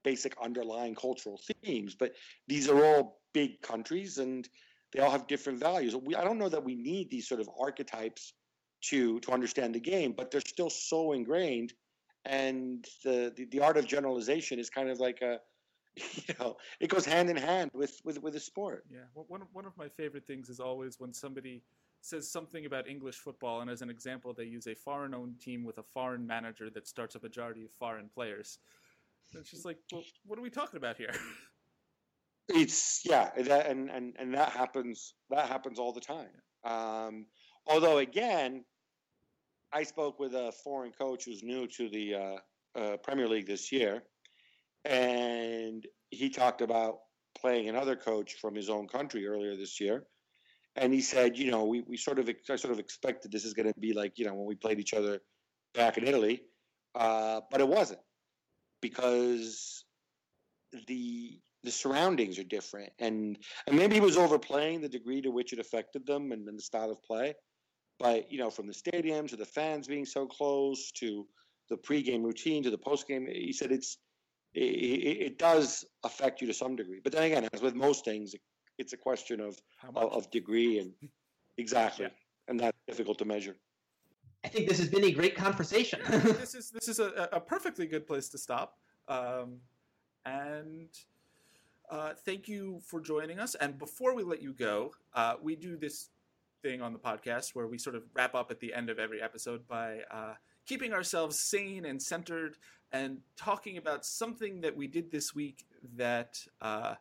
basic underlying cultural themes, but these are all big countries and they all have different values. We, I don't know that we need these sort of archetypes to to understand the game, but they're still so ingrained, and the the, the art of generalization is kind of like a you know, it goes hand in hand with with with the sport. Yeah, well, one one of my favorite things is always when somebody says something about English football, and as an example, they use a foreign-owned team with a foreign manager that starts a majority of foreign players. And it's just like, well, what are we talking about here? It's yeah, that, and and and that happens. That happens all the time. Um, although again, I spoke with a foreign coach who's new to the uh, uh, Premier League this year, and he talked about playing another coach from his own country earlier this year. And he said, you know, we, we sort of I sort of expected this is going to be like, you know, when we played each other back in Italy, uh, but it wasn't because the the surroundings are different, and and maybe he was overplaying the degree to which it affected them and, and the style of play. But you know, from the stadium to the fans being so close to the pregame routine to the postgame, he said it's it, it, does affect you to some degree. But then again, as with most things, it's a question of of, of, degree and exactly, yeah. and that's difficult to measure. I think this has been a great conversation. this is this is a, a, perfectly good place to stop. Um, and uh, thank you for joining us. And before we let you go, uh, we do this thing on the podcast where we sort of wrap up at the end of every episode by uh, keeping ourselves sane and centered and talking about something that we did this week that uh,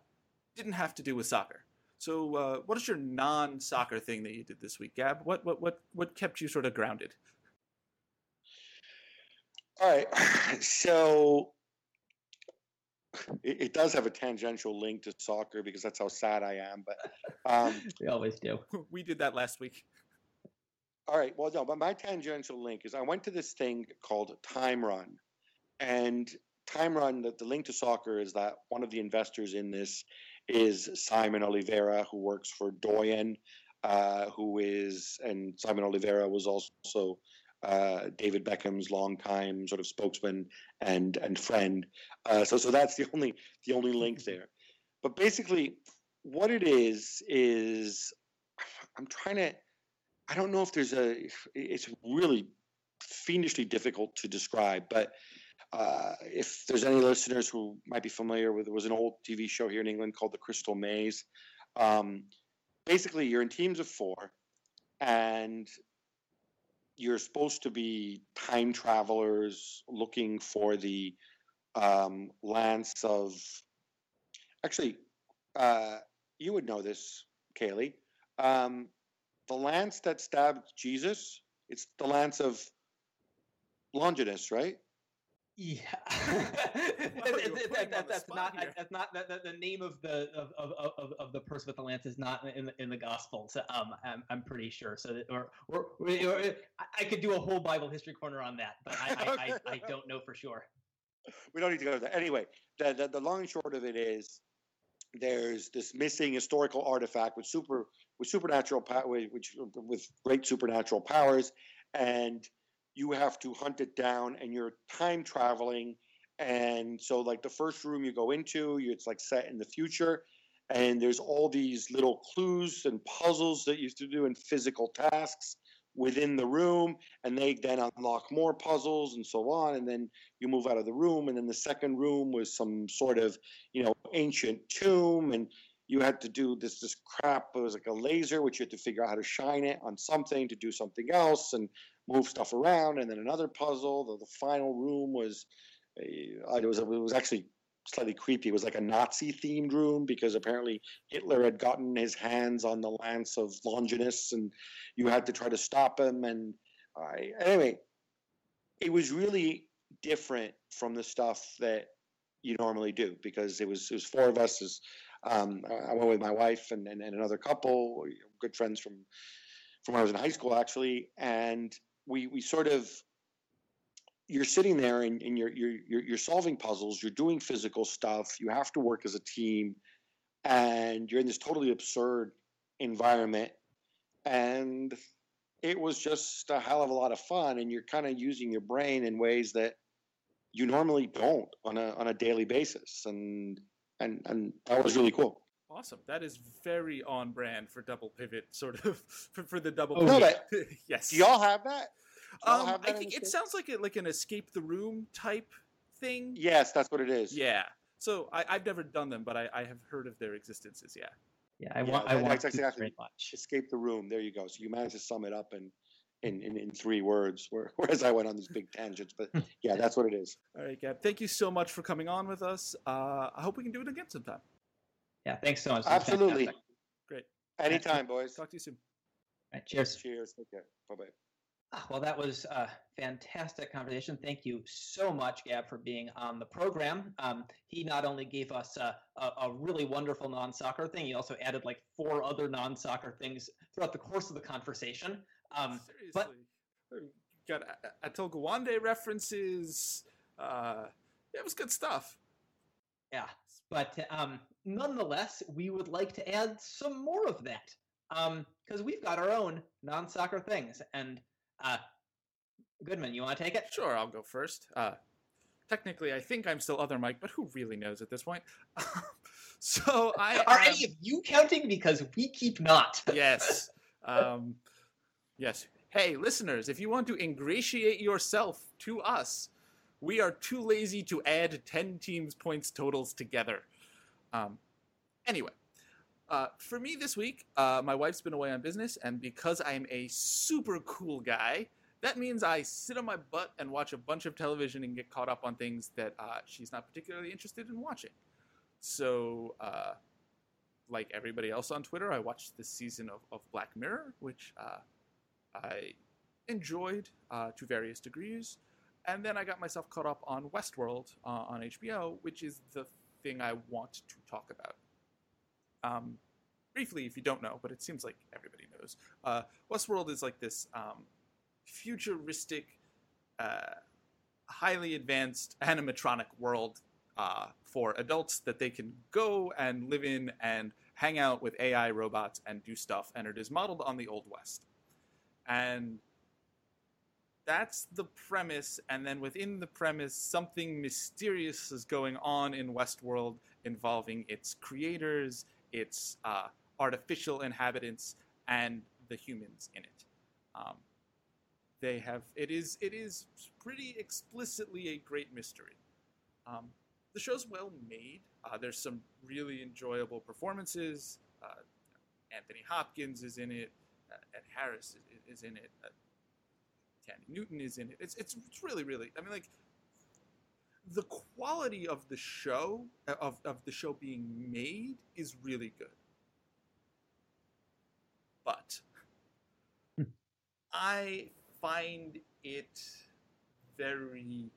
didn't have to do with soccer. So, uh, what is your non-soccer thing that you did this week, Gab? What what what what kept you sort of grounded? All right, so it, it, does have a tangential link to soccer because that's how sad I am. But um, we always do. We did that last week. All right. Well, no, but my tangential link is I went to this thing called Time Run, and Time Run, the, the link to soccer is that one of the investors in this is Simon Oliveira, who works for Doyen, uh, who is, and Simon Oliveira was also uh, David Beckham's longtime sort of spokesman and and friend. Uh, so so that's the only the only link there. But basically, what it is is I'm trying to. I don't know if there's a. It's really fiendishly difficult to describe. But uh, if there's any listeners who might be familiar with, there was an old TV show here in England called The Crystal Maze. Um, basically, you're in teams of four, and you're supposed to be time travelers looking for the um, lance of. Actually, uh, you would know this, Caley. Um, the lance that stabbed Jesus, it's the lance of Longinus, right? Yeah, Wow, you were putting him on the that's not that's not the, name of the of, of, of, of the person with the lance is not in the, in the Gospels. Um, I'm, I'm pretty sure. So that, or, or, or, I could do a whole Bible history corner on that, but I I, I, I don't know for sure. we don't need to go to that. Anyway, the, the, the long and short of it is there's this missing historical artifact with super with supernatural power, which with great supernatural powers, and you have to hunt it down, and you're time traveling. And so, like the first room you go into, it's like set in the future, and there's all these little clues and puzzles that you used to do and physical tasks within the room, and they then unlock more puzzles and so on, and then you move out of the room. And then the second room was some sort of you know ancient tomb. And you had to do this this crap. It was like a laser which you had to figure out how to shine it on something to do something else. And move stuff around and then another puzzle the, the final room was uh, it was it was actually slightly creepy it was like a nazi themed room because apparently hitler had gotten his hands on the lance of longinus and you had to try to stop him and I anyway it was really different from the stuff that you normally do because it was it was four of us. Is um, I went with my wife and, and, and another couple, good friends from from when I was in high school actually, and we we sort of you're sitting there and, and you're, you're you're you're solving puzzles, you're doing physical stuff, you have to work as a team, and you're in this totally absurd environment, and it was just a hell of a lot of fun, and you're kind of using your brain in ways that you normally don't on a on a daily basis, and and and that was really cool. Awesome. That is very on brand for double pivot, sort of for, for the double Oh, pivot. yes. Do y'all have that? Y'all Um, have I that in think it States? sounds like a, like an escape the room type thing. Yes, that's what it is. Yeah. So I, I've never done them, but I, I have heard of their existences. Yeah. Yeah, I Yeah, want I want that's exactly- very much. Escape the room. There you go. So you managed to sum it up in in, in, in three words, whereas I went on these big tangents. But yeah, that's what it is. All right, Gab. Thank you so much for coming on with us. Uh, I hope we can do it again sometime. Yeah, thanks so much. This Absolutely. fantastic. Great. Anytime, boys. Talk to you soon. All right, cheers. Cheers. Take care. Bye bye. Ah, Well, that was a fantastic conversation. Thank you so much, Gab, for being on the program. Um, he not only gave us a, a, a really wonderful non soccer thing, he also added like four other non soccer things throughout the course of the conversation. Um, Seriously. but- Got A- A- Atul Gawande references. Uh, yeah, it was good stuff. yeah, but um, nonetheless, we would like to add some more of that because we've got our own non soccer things. And uh, Goodman, you want to take it? Sure, I'll go first. Uh, technically, I think I'm still other Mike, but who really knows at this point? so I Are am- any of you counting? Because we keep not. yes. Um, yes. Hey, listeners, if you want to ingratiate yourself to us, we are too lazy to add 10 teams' points totals together. Um, anyway, uh, for me this week, uh, my wife's been away on business, and because I'm a super cool guy, that means I sit on my butt and watch a bunch of television and get caught up on things that uh, she's not particularly interested in watching. So, uh, like everybody else on Twitter, I watched this season of, of Black Mirror, which uh, I enjoyed uh, to various degrees. And then I got myself caught up on Westworld on HBO, which is the thing I want to talk about. Um, briefly, if you don't know, but it seems like everybody knows, uh, Westworld is like this um, futuristic, uh, highly advanced animatronic world uh, for adults that they can go and live in and hang out with AI robots and do stuff. And it is modeled on the Old West. And that's the premise. And then within the premise, something mysterious is going on in Westworld involving its creators, its uh, artificial inhabitants, and the humans in it. Um, They have it is it is pretty explicitly a great mystery. Um, the show's well made. Uh, there's some really enjoyable performances. Uh, Anthony Hopkins is in it. Uh, Ed Harris is, is in it. Thandie Newton is in it. It's, it's it's really really. I mean, like the quality of the show of of the show being made is really good. But hmm. I find it very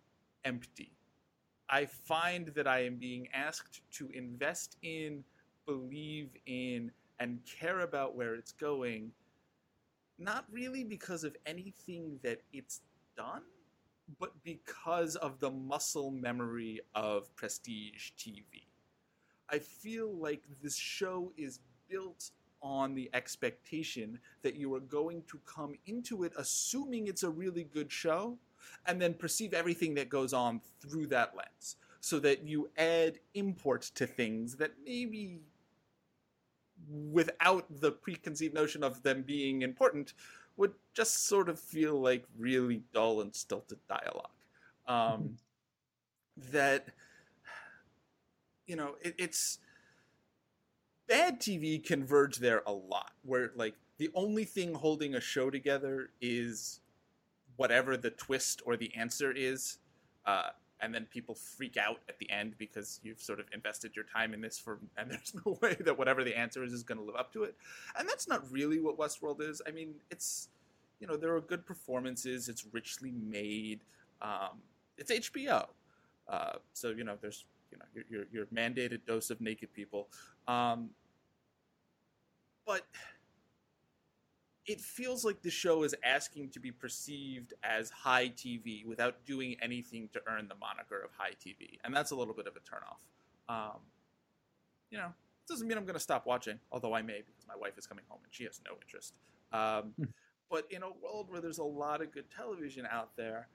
empty. I find that I am being asked to invest in, believe in, and care about where it's going, not really because of anything that it's done, but because of the muscle memory of prestige TV. I feel like this show is built on the expectation that you are going to come into it assuming it's a really good show and then perceive everything that goes on through that lens so that you add import to things that maybe without the preconceived notion of them being important would just sort of feel like really dull and stilted dialogue um, mm-hmm. that you know it, it's bad TV converge there a lot, where like the only thing holding a show together is whatever the twist or the answer is, uh, and then people freak out at the end because you've sort of invested your time in this for, and there's no way that whatever the answer is is going to live up to it, and that's not really what Westworld is. I mean, it's you know there are good performances, it's richly made, um, it's HBO, uh, so you know there's you know your, your, your mandated dose of naked people. Um, but it feels like the show is asking to be perceived as high TV without doing anything to earn the moniker of high TV, and that's a little bit of a turnoff. Um, you know, it doesn't mean I'm going to stop watching, although I may because my wife is coming home and she has no interest. Um, hmm. but in a world where there's a lot of good television out there,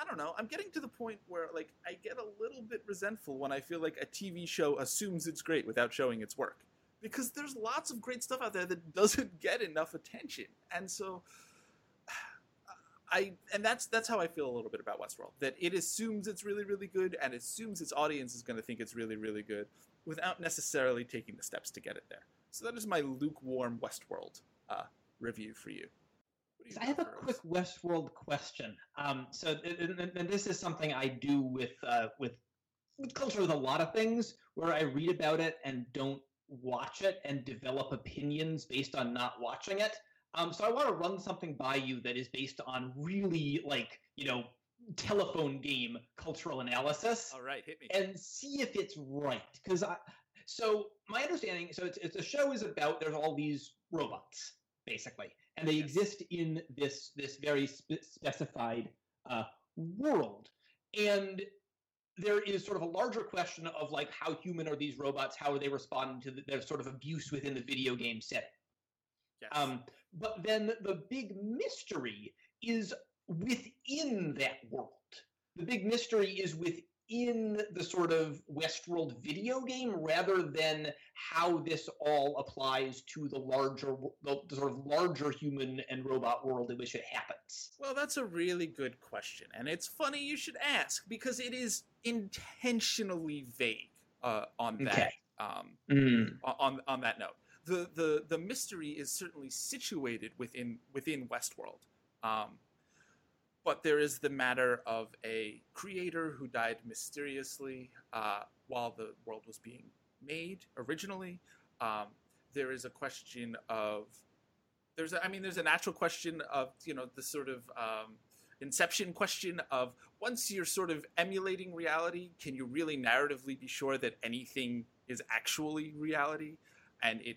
I don't know. I'm getting to the point where like I get a little bit resentful when I feel like a TV show assumes it's great without showing its work. Because there's lots of great stuff out there that doesn't get enough attention. And so I and that's that's how I feel a little bit about Westworld. That it assumes it's really really good and assumes its audience is going to think it's really really good without necessarily taking the steps to get it there. So that is my lukewarm Westworld uh, review for you. I have a quick Westworld question. Um, so, and, and, this is something I do with uh, with with culture with a lot of things, where I read about it and don't watch it and develop opinions based on not watching it. Um, so I want to run something by you that is based on really like you know telephone game cultural analysis. All right, hit me and see if it's right because I. So my understanding, so it's, it's a show is about there's all these robots basically, and they exist in this this very spe- specified uh, world. And there is sort of a larger question of like how human are these robots? How are they responding to the, their sort of abuse within the video game setting? Yes. Um, but then the big mystery is within that world. The big mystery is within in the sort of Westworld video game rather than how this all applies to the larger, the, sort of larger human and robot world in which it happens? Well, that's a really good question, and it's funny you should ask because it is intentionally vague uh, on that. Okay. Um, mm. On on that note, the the the mystery is certainly situated within within Westworld. Um, but there is the matter of a creator who died mysteriously uh, while the world was being made originally. Um, there is a question of there's a, I mean there's a natural question of you know the sort of um, inception question of once you're sort of emulating reality, can you really narratively be sure that anything is actually reality? And it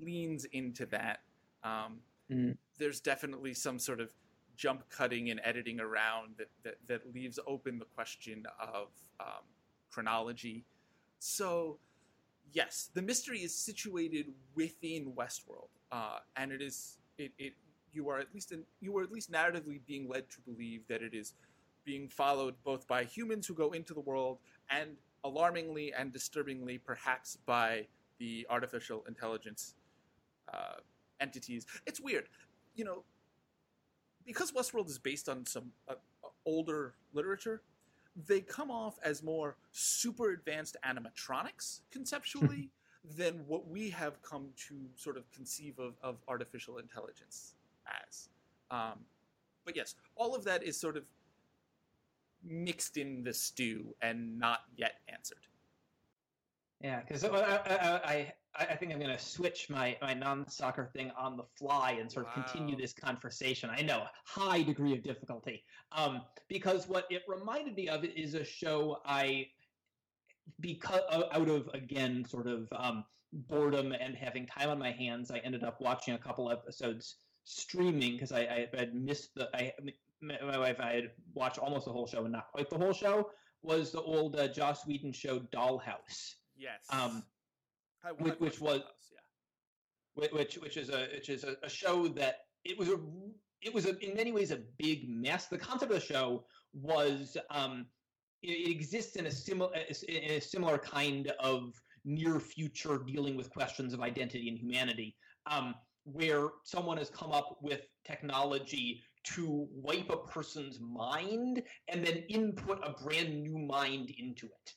leans into that. Um, mm. There's definitely some sort of jump cutting and editing around that, that, that leaves open the question of um, chronology. So, yes, the mystery is situated within Westworld, uh, and it is it, it you are at least in, you are at least narratively being led to believe that it is being followed both by humans who go into the world and alarmingly and disturbingly perhaps by the artificial intelligence uh, entities. It's weird, you know because Westworld is based on some uh, older literature, they come off as more super advanced animatronics conceptually than what we have come to sort of conceive of, of artificial intelligence as. Um, but yes, all of that is sort of mixed in the stew and not yet answered. Yeah, because I, I, I, I think I'm going to switch my, my non-soccer thing on the fly and sort of wow. continue this conversation. I know, high degree of difficulty. Um, because what it reminded me of is a show I, because out of again sort of um, boredom and having time on my hands, I ended up watching a couple episodes streaming because I, I had missed the I my wife I had watched almost the whole show and not quite the whole show was the old uh, Joss Whedon show Dollhouse. Yes. Um, Which, which was yeah. which which is a which is a, a, show that it was a it was a, in many ways a big mess. The concept of the show was um, it, it exists in a similar in a similar kind of near future dealing with questions of identity and humanity, um, where someone has come up with technology to wipe a person's mind and then input a brand new mind into it.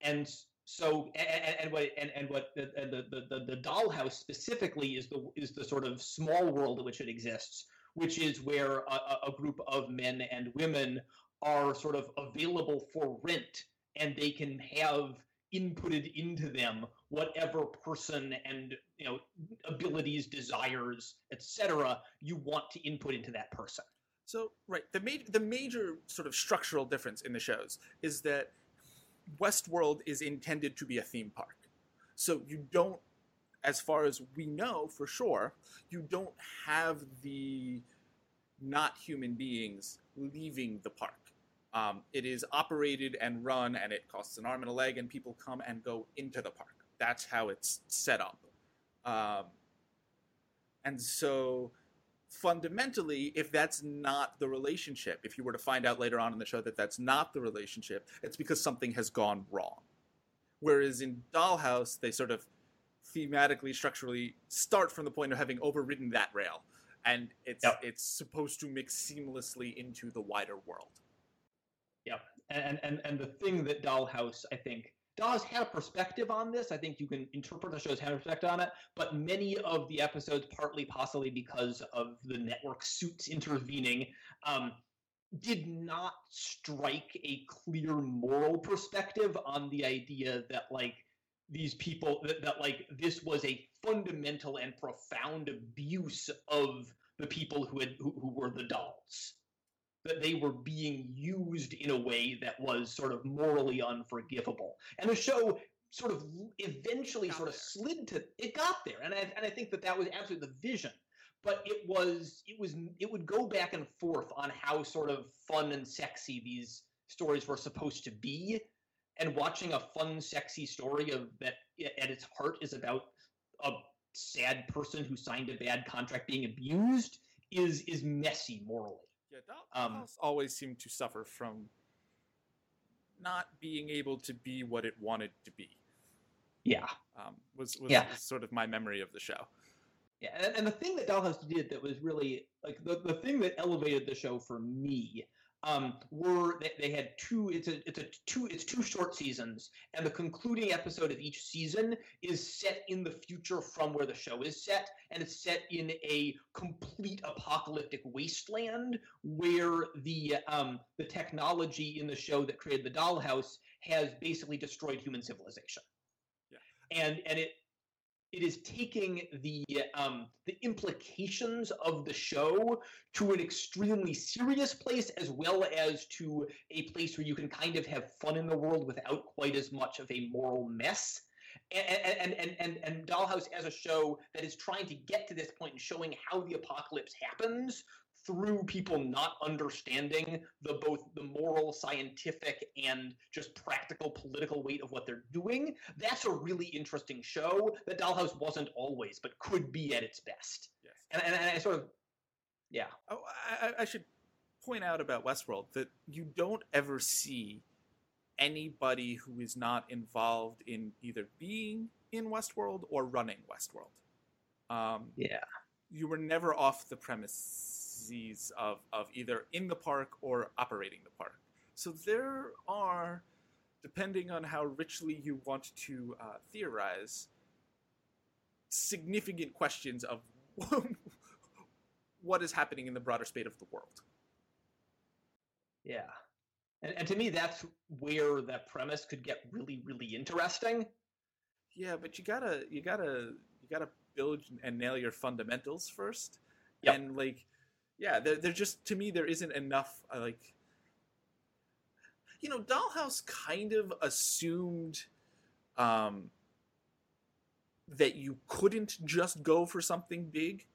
And so and, and what and, and what the, the the the dollhouse specifically is the is the sort of small world in which it exists, which is where a, a group of men and women are sort of available for rent, and they can have inputted into them whatever person and you know abilities, desires, etc. you want to input into that person. So right, the major the major sort of structural difference in the shows is that Westworld is intended to be a theme park. So you don't, as far as we know for sure, you don't have the not human beings leaving the park. Um, it is operated and run, and it costs an arm and a leg, and people come and go into the park. That's how it's set up. Um, and so fundamentally, if that's not the relationship, if you were to find out later on in the show that that's not the relationship, it's because something has gone wrong. Whereas in Dollhouse, they sort of thematically, structurally start from the point of having overridden that rail, and it's yep. it's supposed to mix seamlessly into the wider world. Yep, and and and the thing that Dollhouse, I think, does have a perspective on this. I think you can interpret the show's have perspective on it, but many of the episodes, partly possibly because of the network suits intervening, um, did not strike a clear moral perspective on the idea that like these people that, that like this was a fundamental and profound abuse of the people who had who, who were the dolls that they were being used in a way that was sort of morally unforgivable. And the show sort of eventually sort of there. slid to it got there, and I, and I think that that was absolutely the vision. But it was it was it would go back and forth on how sort of fun and sexy these stories were supposed to be, and watching a fun, sexy story of that at its heart is about a sad person who signed a bad contract being abused is is messy morally. Yeah, Doll- um, always seemed to suffer from not being able to be what it wanted to be. Yeah, um, was was, yeah. was sort of my memory of the show. Yeah, and, and the thing that Dollhouse did that was really like the, the thing that elevated the show for me um, were they, they, had two it's a it's a two it's two short seasons. And the concluding episode of each season is set in the future from where the show is set. And it's set in a complete apocalyptic wasteland where the um, the technology in the show that created the dollhouse has basically destroyed human civilization. Yeah. and and it it is taking the um, the implications of the show to an extremely serious place, as well as to a place where you can kind of have fun in the world without quite as much of a moral mess. And and and and, and Dollhouse as a show that is trying to get to this point and showing how the apocalypse happens through people not understanding the both the moral, scientific, and just practical political weight of what they're doing. That's a really interesting show that Dollhouse wasn't always, but could be at its best. Yes. And, and, and I sort of, yeah. Oh, I, I should point out about Westworld that you don't ever see anybody who is not involved in either being in Westworld or running Westworld. Um, yeah. You were never off the premise disease of, of either in the park or operating the park. So there are, depending on how richly you want to uh, theorize, significant questions of what is happening in the broader state of the world. Yeah. And, and to me, that's where that premise could get really, really interesting. Yeah, but you gotta, you gotta, you gotta build and nail your fundamentals first. Yep. And like, yeah, there, there just to me there isn't enough uh, like, you know, Dollhouse kind of assumed, um, that you couldn't just go for something big,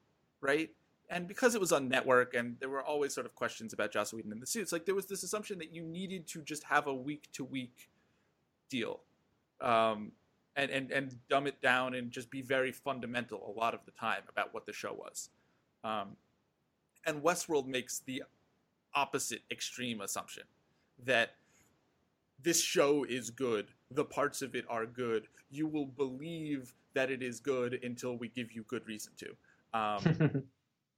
right? And because it was on network and there were always sort of questions about Joss Whedon and the suits, like there was this assumption that you needed to just have a week to week deal. Um, and, and, and dumb it down and just be very fundamental a lot of the time about what the show was. Um, and Westworld makes the opposite extreme assumption that this show is good, the parts of it are good. You will believe that it is good until we give you good reason to. Um,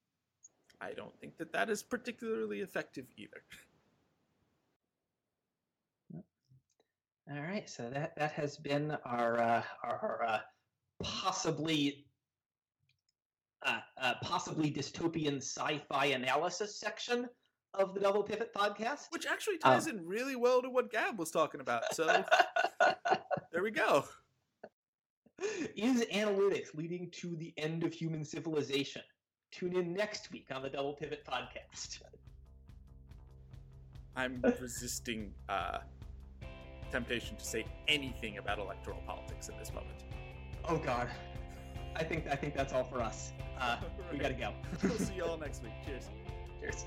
I don't think that that is particularly effective either. All right, so that that has been our uh, our, our uh, possibly uh, uh, possibly dystopian sci-fi analysis section of the Double Pivot podcast, which actually ties um, in really well to what Gab was talking about. So there we go. Is analytics leading to the end of human civilization? Tune in next week on the Double Pivot podcast. I'm resisting uh, temptation to say anything about electoral politics at this moment. Oh God, I think I think that's all for us. Uh, we gotta go. we'll see you all next week. Cheers. Cheers.